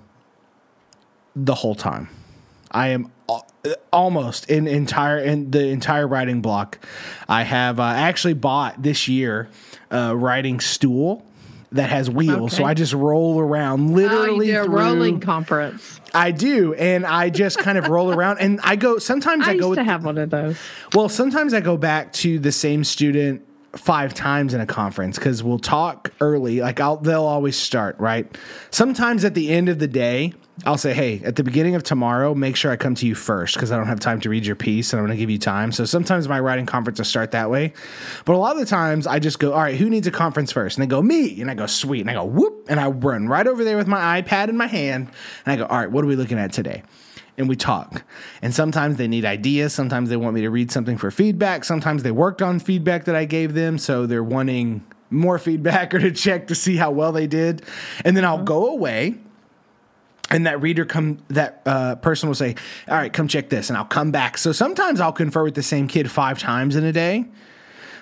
the whole time. I am almost in entire in the entire writing block. I have uh, actually bought this year a writing stool that has wheels, okay. so I just roll around literally. Oh, you do a rolling conference. I do, and I just kind of roll around, and I go. Sometimes I, I go with, to have one of those. Well, sometimes I go back to the same student five times in a conference because we'll talk early. Like I'll, they'll always start right. Sometimes at the end of the day, I'll say, "Hey, at the beginning of tomorrow, make sure I come to you first because I don't have time to read your piece and I'm going to give you time." So sometimes my writing conferences start that way, but a lot of the times I just go, "All right, who needs a conference first? And they go, "Me," and I go, "Sweet," and I go, "Whoop," and I run right over there with my iPad in my hand, and I go, "All right, what are we looking at today?" And we talk. And sometimes they need ideas. Sometimes they want me to read something for feedback. Sometimes they worked on feedback that I gave them. So they're wanting more feedback or to check to see how well they did. And then I'll uh-huh. go away. And that reader come, that uh, person will say, "All right, come check this," and I'll come back. So sometimes I'll confer with the same kid five times in a day,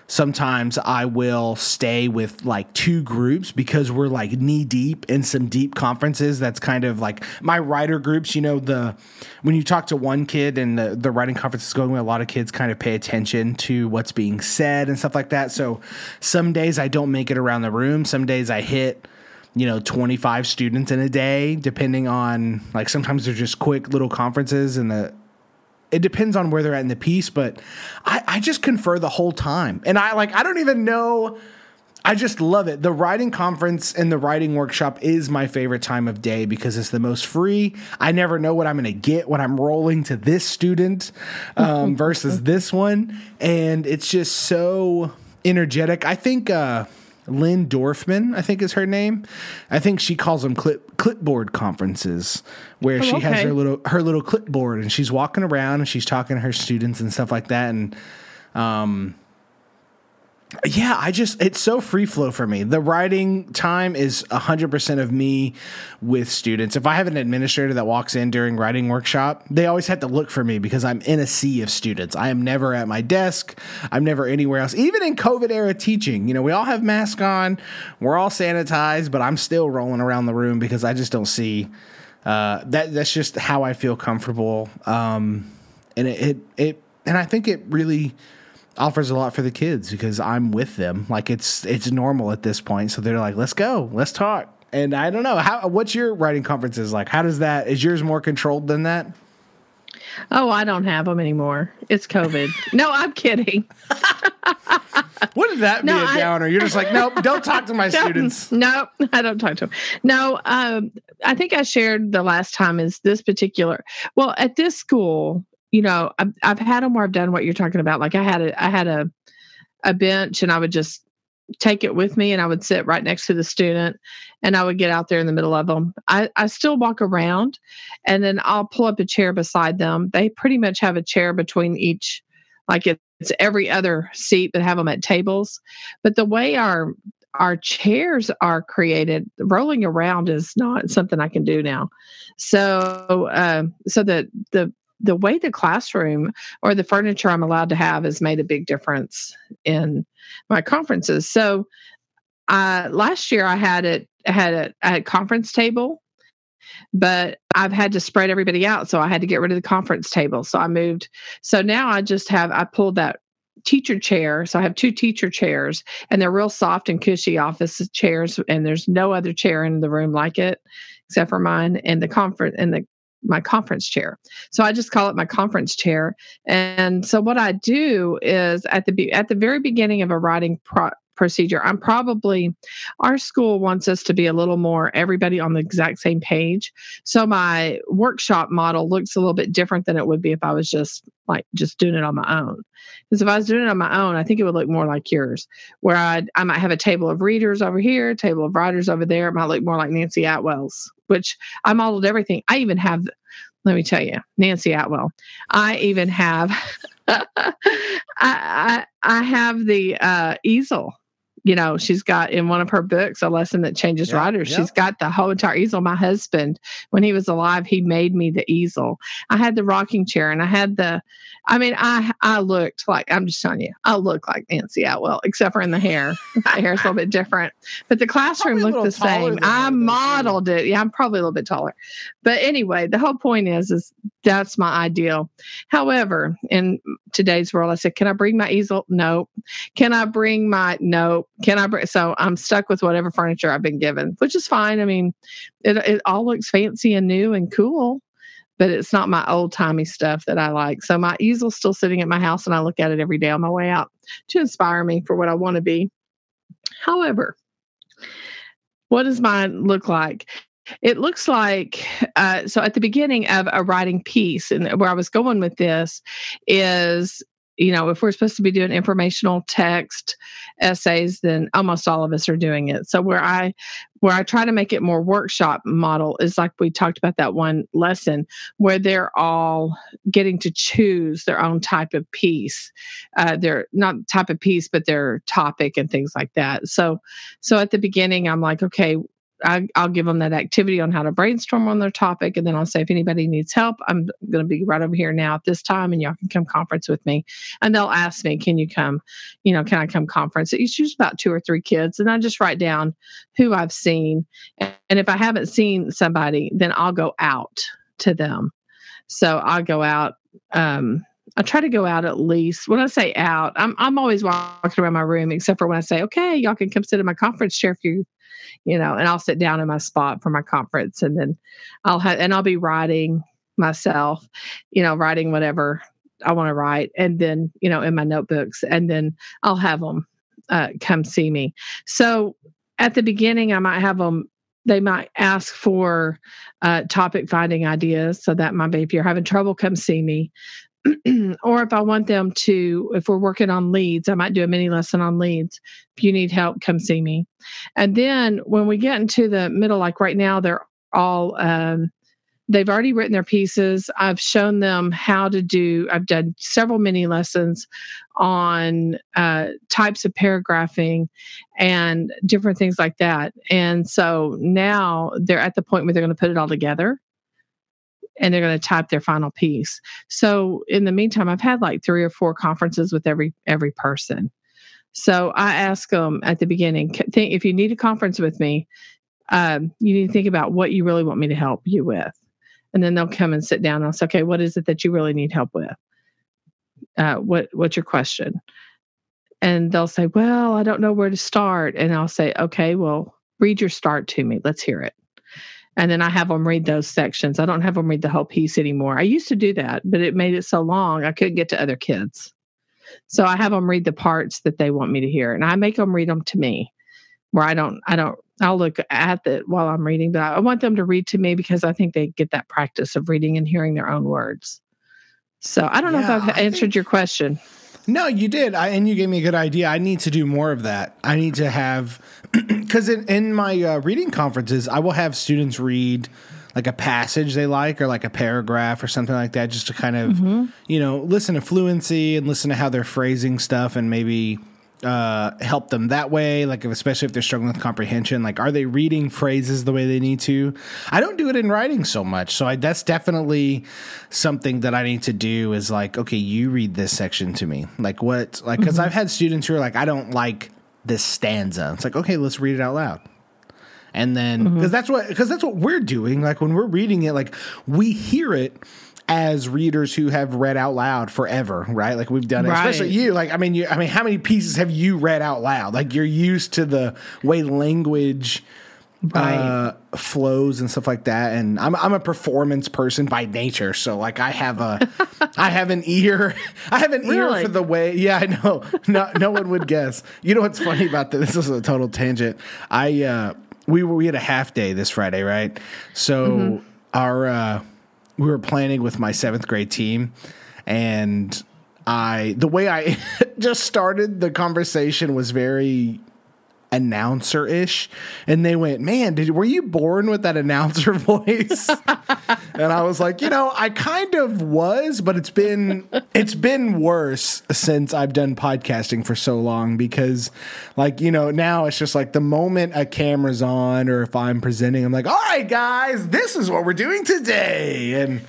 Sometimes I will stay with like two groups because we're like knee deep in some deep conferences. That's kind of like my writer groups. You know, the when you talk to one kid and the, the writing conference is going, a lot of kids kind of pay attention to what's being said and stuff like that. So some days I don't make it around the room. Some days I hit you know 25 students in a day depending on like sometimes they're just quick little conferences and the it depends on where they're at in the piece, but I, I just confer the whole time. And I like, I don't even know. I just love it. The writing conference and the writing workshop is my favorite time of day because it's the most free. I never know what I'm going to get when I'm rolling to this student um, versus this one. And it's just so energetic. I think, uh, Lynne Dorfman, I think is her name. I think she calls them clip, clipboard conferences, where oh, she okay. has her little her little clipboard and she's walking around and she's talking to her students and stuff like that. And um, yeah, I just it's so free flow for me. The writing time is 100% of me with students. If I have an administrator that walks in during writing workshop, they always have to look for me because I'm in a sea of students. I am never at my desk. I'm never anywhere else. Even in COVID era teaching, you know, we all have masks on, we're all sanitized, but I'm still rolling around the room because I just don't see uh, that that's just how I feel comfortable. Um, and it, it it and I think it really offers a lot for the kids because I'm with them. Like it's it's normal at this point. So they're like, let's go, let's talk. And I don't know how. What's your writing conferences like? How does that? Is yours more controlled than that? Oh, I don't have them anymore. It's COVID. no, I'm kidding. Wouldn't that no, be a downer? You're just like, nope, don't talk to my students. No, I don't talk to them. No, um, I think I shared the last time is this particular. Well, at this school, you know, I've, I've had them where I've done what you're talking about. Like I had a, I had a, a bench and I would just take it with me and I would sit right next to the student and I would get out there in the middle of them. I, I still walk around and then I'll pull up a chair beside them. They pretty much have a chair between each, like it's every other seat, but have them at tables. But the way our our chairs are created rolling around is not something i can do now so uh, so that the the way the classroom or the furniture I'm allowed to have has made a big difference in my conferences. So uh, last year I had it I had a, a conference table, but I've had to spread everybody out, so I had to get rid of the conference table. So I moved. So now I just have I pulled that teacher chair. So I have two teacher chairs, and they're real soft and cushy office chairs, and there's no other chair in the room like it except for mine. And the conference and the my conference chair. So I just call it my conference chair. And so what I do is at the at the very beginning of a writing pro- procedure, I'm probably our school wants us to be a little more everybody on the exact same page. So my workshop model looks a little bit different than it would be if I was just like just doing it on my own. Because if I was doing it on my own, I think it would look more like yours, where I I might have a table of readers over here, a table of writers over there. It might look more like Nancie Atwell's which I modeled everything. I even have, let me tell you, Nancy Atwell. I even have, I, I, I have the uh, easel you know, she's got in one of her books, A Lesson That Changes yeah, Writers, yeah. she's got the whole entire easel. My husband, when he was alive, he made me the easel. I had the rocking chair and I had the, I mean, I I looked like, I'm just telling you, I look like Nancie Atwell, except for in the hair. the hair's a little bit different. But the classroom looked the same. I modeled it. Yeah, I'm probably a little bit taller. But anyway, the whole point is, is that's my ideal. However, in today's world, I said, can I bring my easel? No. Can I bring my, no can I bring? So I'm stuck with whatever furniture I've been given, which is fine. I mean, it it all looks fancy and new and cool, but it's not my old timey stuff that I like. So my easel's still sitting at my house, and I look at it every day on my way out to inspire me for what I want to be. However, what does mine look like? It looks like uh, so at the beginning of a writing piece, and where I was going with this is you know, if we're supposed to be doing informational text essays, then almost all of us are doing it. So where I where I try to make it more workshop model is like we talked about that one lesson where they're all getting to choose their own type of piece. Uh, they're not type of piece, but their topic and things like that. So so at the beginning, I'm like, okay, I, will give them that activity on how to brainstorm on their topic. And then I'll say, if anybody needs help, I'm going to be right over here now at this time and y'all can come conference with me. And they'll ask me, can you come? You know, can I come conference? It's usually about two or three kids. And I just write down who I've seen. And if I haven't seen somebody, then I'll go out to them. So I'll go out. Um, I try to go out at least. When I say out, I'm I'm always walking around my room, except for when I say, "Okay, y'all can come sit in my conference chair if you you know, and I'll sit down in my spot for my conference and then I'll have, and I'll be writing myself, you know, writing whatever I want to write and then, you know, in my notebooks and then I'll have them uh, come see me. So at the beginning, I might have them they might ask for uh, topic finding ideas. So that might be if you're having trouble, come see me. or if I want them to, if we're working on leads, I might do a mini lesson on leads. If you need help, come see me. And then when we get into the middle, like right now, they're all, um, they've already written their pieces. I've shown them how to do, I've done several mini lessons on uh, types of paragraphing and different things like that. And so now they're at the point where they're going to put it all together and they're going to type their final piece. So in the meantime, I've had like three or four conferences with every every person. So I ask them at the beginning, think if you need a conference with me, um, you need to think about what you really want me to help you with, and then they'll come and sit down and I'll say, okay, what is it that you really need help with? Uh, what what's your question? And they'll say, well, I don't know where to start, and I'll say, okay, well, read your start to me. Let's hear it and then I have them read those sections. I don't have them read the whole piece anymore. I used to do that, but it made it so long I couldn't get to other kids. So I have them read the parts that they want me to hear, and I make them read them to me, where I don't, I don't, I'll look at it while I'm reading, but I want them to read to me because I think they get that practice of reading and hearing their own words. So I don't know if I've I answered think- your question. No, you did, I, and you gave me a good idea. I need to do more of that. I need to have because in, in my uh, reading conferences, I will have students read like a passage they like or like a paragraph or something like that, just to kind of you know listen to fluency and listen to how they're phrasing stuff and maybe uh, help them that way. Like if, especially if they're struggling with comprehension, like are they reading phrases the way they need to? I don't do it in writing so much, so I, that's definitely something that I need to do. Is like, okay, you read this section to me. Like what? Like because I've had students who are like, I don't like this stanza. It's like, okay, let's read it out loud. And then because that's what because that's what we're doing. Like when we're reading it, like we hear it as readers who have read out loud forever, right? Like we've done it, especially you. Like I mean, you, I mean, how many pieces have you read out loud? Like you're used to the way language uh, flows and stuff like that. And I'm I'm a performance person by nature, so like I have a I have an ear I have an Really? ear for the way. Yeah, I know. No no one would guess. You know what's funny about this? This is a total tangent. I uh, we were we had a half day this Friday, right? So our uh, we were planning with my seventh grade team, and I the way I just started the conversation was very announcer ish, and they went, "Man, did were you born with that announcer voice?" and I was like, "You know, I kind of was, but it's been it's been worse since I've done podcasting for so long because, like, you know, now it's just like the moment a camera's on or if I'm presenting, I'm like, "All right, guys, this is what we're doing today," and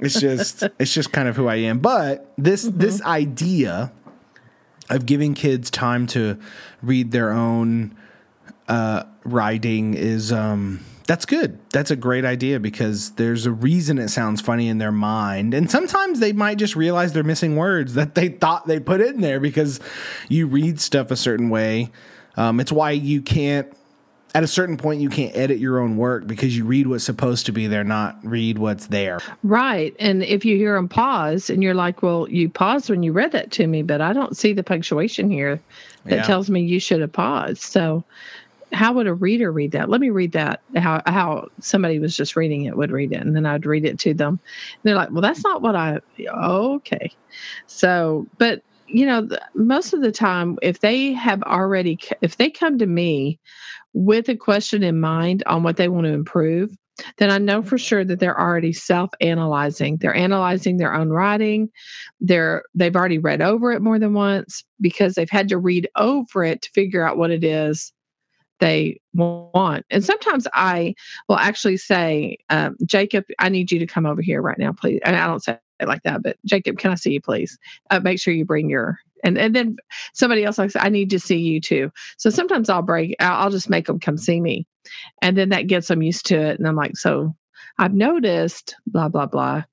it's just it's just kind of who I am. But this mm-hmm. this idea of giving kids time to read their own uh, writing is um, that's good. That's a great idea because there's a reason it sounds funny in their mind, and sometimes they might just realize they're missing words that they thought they put in there because you read stuff a certain way. Um, it's why you can't. At a certain point, you can't edit your own work because you read what's supposed to be there, not read what's there. Right. And if you hear them pause and you're like, well, you paused when you read that to me, but I don't see the punctuation here that Yeah. tells me you should have paused. So how would a reader read that? Let me read that how how somebody was just reading it would read it and then I'd read it to them. And they're like, "Well, that's not what I okay." So, but you know, the, most of the time if they have already if they come to me with a question in mind on what they want to improve, then I know for sure that they're already self-analyzing. They're analyzing their own writing. They're they've already read over it more than once because they've had to read over it to figure out what it is they want. And sometimes I will actually say, um, Jacob, I need you to come over here right now, please. And I don't say it like that, but Jacob, can I see you, please? Uh, make sure you bring your and and then somebody else like I need to see you too. So sometimes I'll break. I'll, just make them come see me, and then that gets them used to it. And I'm like, so I've noticed, blah blah blah.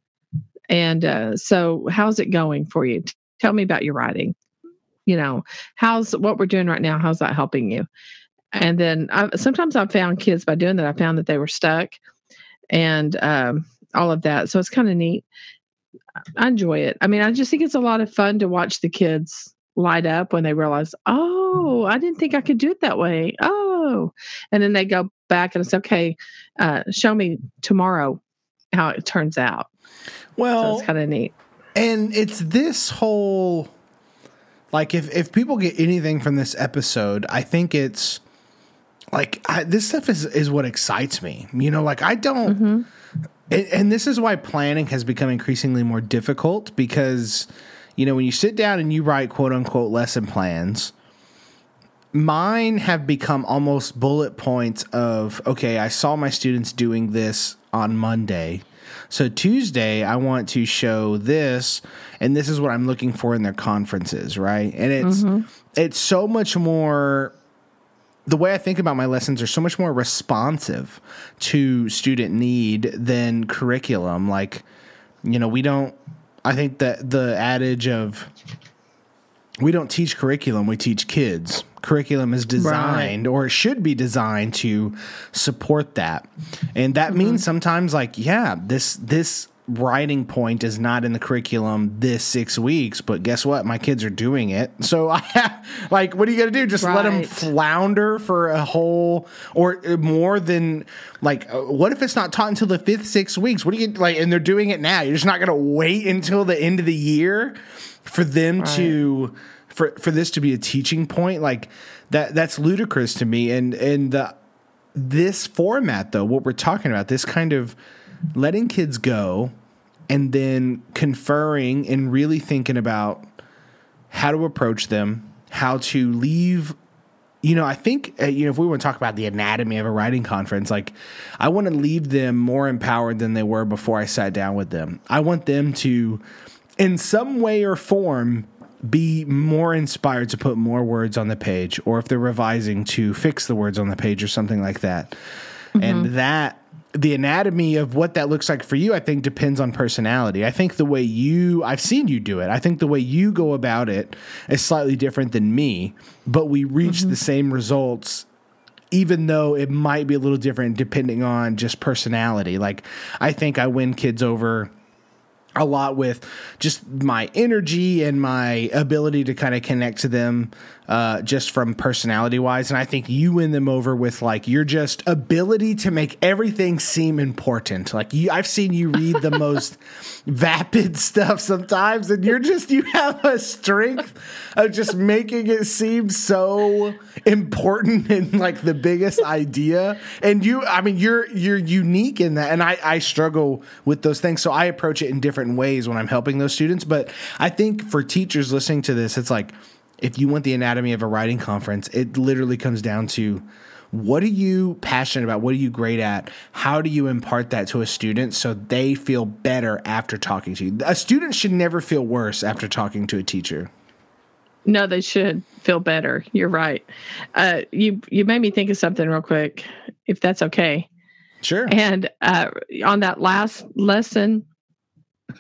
And uh, so, how's it going for you? Tell me about your writing. You know, how's what we're doing right now? How's that helping you? And then I, sometimes I've found kids by doing that. I found that they were stuck, and um, all of that. So it's kind of neat. I enjoy it. I mean, I just think it's a lot of fun to watch the kids light up when they realize, oh, I didn't think I could do it that way. Oh, and then they go back and it's okay. Uh, show me tomorrow how it turns out. So Well, it's kind of neat. And it's this whole like if if people get anything from this episode, I think it's like I, this stuff is is what excites me. You know, like I don't and, and this is why planning has become increasingly more difficult because you know, when you sit down and you write quote unquote lesson plans, mine have become almost bullet points of okay, I saw my students doing this on Monday. So Tuesday, I want to show this, and this is what I'm looking for in their conferences, right? And it's mm-hmm. it's so much more. The way I think about my lessons are so much more responsive to student need than curriculum. Like, you know, we don't. I think that the adage of we don't teach curriculum, we teach kids. Curriculum is designed or it should be designed to support that. And that means mm-hmm. sometimes like, yeah, this this writing point is not in the curriculum this six weeks, but guess what? My kids are doing it. So I have, like, what are you going to do? Just right. let them flounder for a whole or more than like, uh, what if it's not taught until the fifth, six weeks? What do you like? And they're doing it now. You're just not going to wait until the end of the year for them right. to, for, for this to be a teaching point. Like that, that's ludicrous to me. And, and the, this format though, what we're talking about, this kind of, letting kids go and then conferring and really thinking about how to approach them, how to leave. You know, I think, uh, you know, if we want to talk about the anatomy of a writing conference, like I want to leave them more empowered than they were before I sat down with them. I want them to, in some way or form, be more inspired to put more words on the page, or if they're revising, to fix the words on the page or something like that. Mm-hmm. And that the anatomy of what that looks like for you, I think, depends on personality. I think the way you, I've seen you do it. I think the way you go about it is slightly different than me, but we reach mm-hmm. the same results, even though it might be a little different depending on just personality. Like, I think I win kids over a lot with just my energy and my ability to kind of connect to them uh, just from personality wise. And I think you win them over with like your just ability to make everything seem important. Like you, I've seen you read the most vapid stuff sometimes, and you're just, you have a strength of just making it seem so important and like the biggest idea. And you, I mean, you're, you're unique in that. And I, I struggle with those things. So I approach it in different ways when I'm helping those students. But I think for teachers listening to this, it's like, if you want the anatomy of a writing conference, it literally comes down to what are you passionate about? What are you great at? How do you impart that to a student so they feel better after talking to you? A student should never feel worse after talking to a teacher. No, they should feel better. You're right. Uh, you you made me think of something real quick, if that's okay. Sure. And uh, on that last lesson,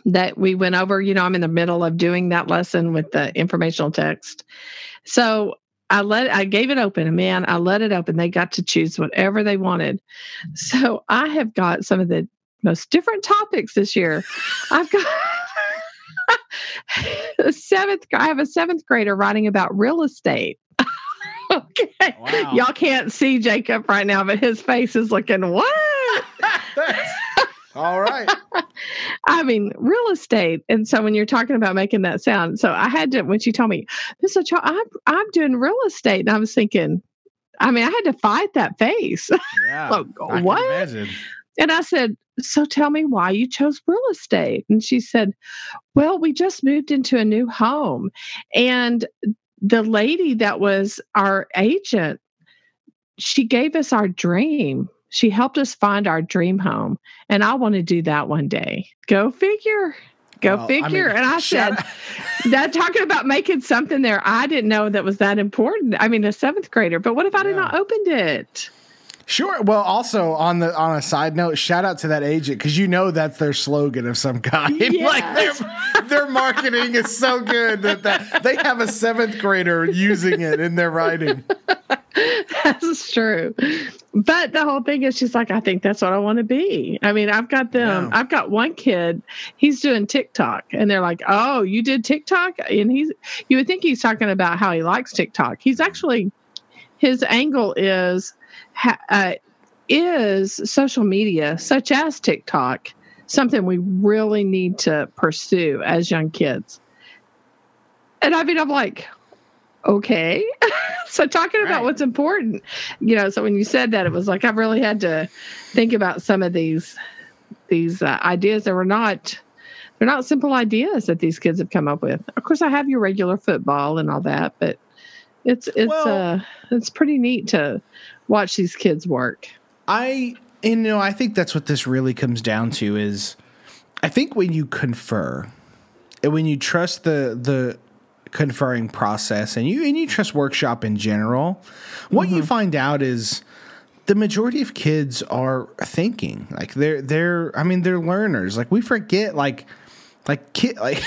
that we went over. You know, I'm in the middle of doing that lesson with the informational text. So I let I gave it open, and man, I let it open. They got to choose whatever they wanted. So I have got some of the most different topics this year. I've got a seventh. I have a seventh grader writing about real estate. okay, wow. y'all can't see Jacob right now, but his face is looking what? All right. I mean, real estate. And so when you're talking about making that sound, so I had to, when she told me, this is a I'm, I'm doing real estate. And I was thinking, I mean, I had to fight that face. Yeah. like, what? And I said, So tell me why you chose real estate. And she said, Well, we just moved into a new home. And the lady that was our agent, she gave us our dream she helped us find our dream home. And I want to do that one day. Go figure. Go well, figure. I mean, and I said, that talking about making something there, I didn't know that was that important. I mean, a seventh grader, but what if I yeah. not opened it? Sure. Well, also on the on a side note, shout out to that agent because you know that's their slogan of some kind. Yes. like their their marketing is so good that, that they have a seventh grader using it in their writing. that's true. But the whole thing is she's like, I think that's what I want to be. I mean, I've got them, yeah. I've got one kid, he's doing TikTok, and they're like, Oh, you did TikTok? And he's you would think he's talking about how he likes TikTok. He's actually his angle is uh, is social media such as TikTok something we really need to pursue as young kids? And I mean, I'm like, okay. so talking about right. what's important, you know, so when you said that, it was like I've really had to think about some of these these uh, ideas that were not they're not simple ideas that these kids have come up with. Of course, I have your regular football and all that, but it's it's well, uh it's pretty neat to watch these kids work. I you know I think that's what this really comes down to is I think when you confer and when you trust the the conferring process and you and you trust workshop in general, what mm-hmm. you find out is the majority of kids are thinking like they're they're I mean they're learners. Like we forget like like kid like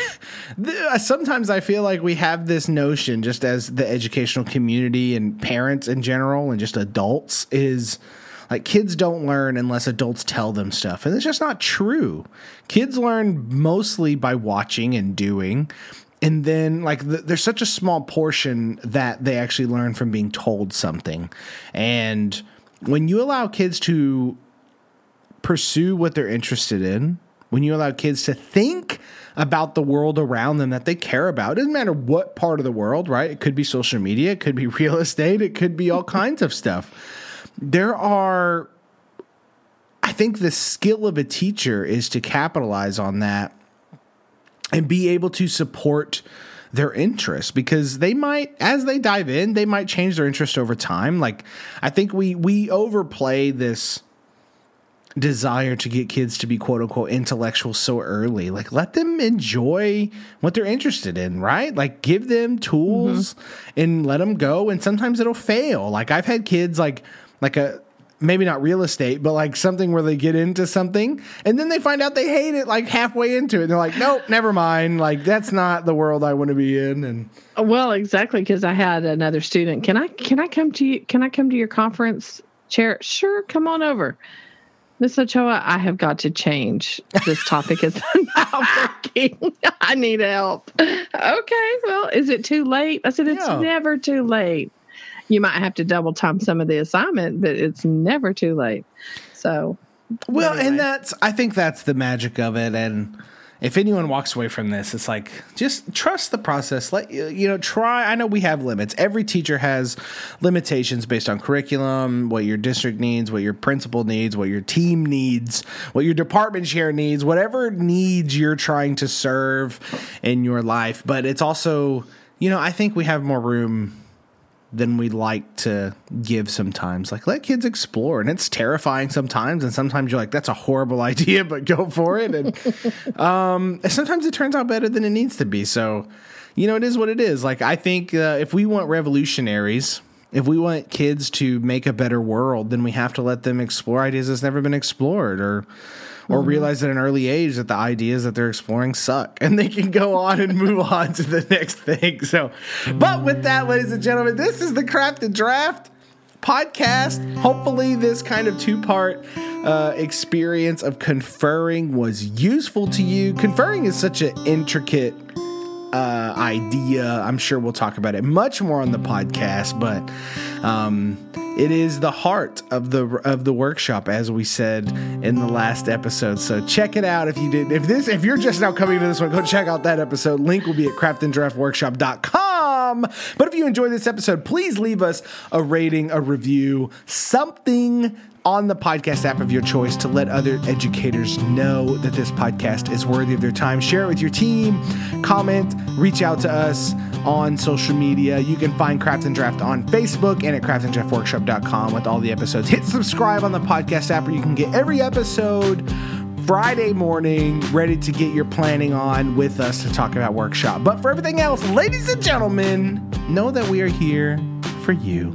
sometimes i feel like we have this notion just as the educational community and parents in general and just adults is like kids don't learn unless adults tell them stuff. And it's just not true. Kids learn mostly by watching and doing. And then, like, the, there's such a small portion that they actually learn from being told something. And when you allow kids to pursue what they're interested in, when you allow kids to think about the world around them that they care about. It doesn't matter what part of the world, right? It could be social media, it could be real estate, it could be all kinds of stuff. There are, I think the skill of a teacher is to capitalize on that and be able to support their interest because they might as they dive in they might change their interest over time like i think we we overplay this desire to get kids to be quote unquote intellectual so early. Like let them enjoy what they're interested in, right? Like give them tools mm-hmm. and let them go and sometimes it'll fail. Like I've had kids like like a maybe not real estate, but like something where they get into something and then they find out they hate it like halfway into it. And they're like, nope, never mind. Like that's not the world I want to be in. And well, exactly. Cause I had another student. Can I, can I come to you? Can I come to your conference chair? Sure. Come on over. Miss Ochoa, I have got to change. This topic is not working. I need help. Okay, well, is it too late? I said, it's yeah. never too late. You might have to double time some of the assignment, but it's never too late. So, well, anyway. and that's, I think that's the magic of it. And, if anyone walks away from this, it's like just trust the process. Let you know, try. I know we have limits. Every teacher has limitations based on curriculum, what your district needs, what your principal needs, what your team needs, what your department chair needs, whatever needs you're trying to serve in your life. But it's also, you know, I think we have more room than we like to give sometimes. Like let kids explore, and it's terrifying sometimes, and sometimes you're like, "That's a horrible idea," but go for it. And um, sometimes it turns out better than it needs to be. So, you know, it is what it is. Like I think uh, if we want revolutionaries. If we want kids to make a better world, then we have to let them explore ideas that's never been explored, or or mm-hmm. realize at an early age that the ideas that they're exploring suck and they can go on and move on to the next thing. So, but with that, ladies and gentlemen, this is the Craft and Draft podcast. Hopefully, this kind of two part uh, experience of conferring was useful to you. Conferring is such an intricate uh, idea. I'm sure we'll talk about it much more on the podcast, but um, it is the heart of the of the workshop, as we said in the last episode. So check it out if you did. If this, if you're just now coming to this one, go check out that episode. Link will be at craftanddraftworkshop.com. But if you enjoyed this episode, please leave us a rating, a review, something on the podcast app of your choice to let other educators know that this podcast is worthy of their time. Share it with your team, comment, reach out to us on social media. You can find Craft and Draft on Facebook and at craftanddraftworkshop.com with all the episodes. Hit subscribe on the podcast app where you can get every episode Friday morning, ready to get your planning on with us to talk about workshop. But for everything else, ladies and gentlemen, know that we are here for you.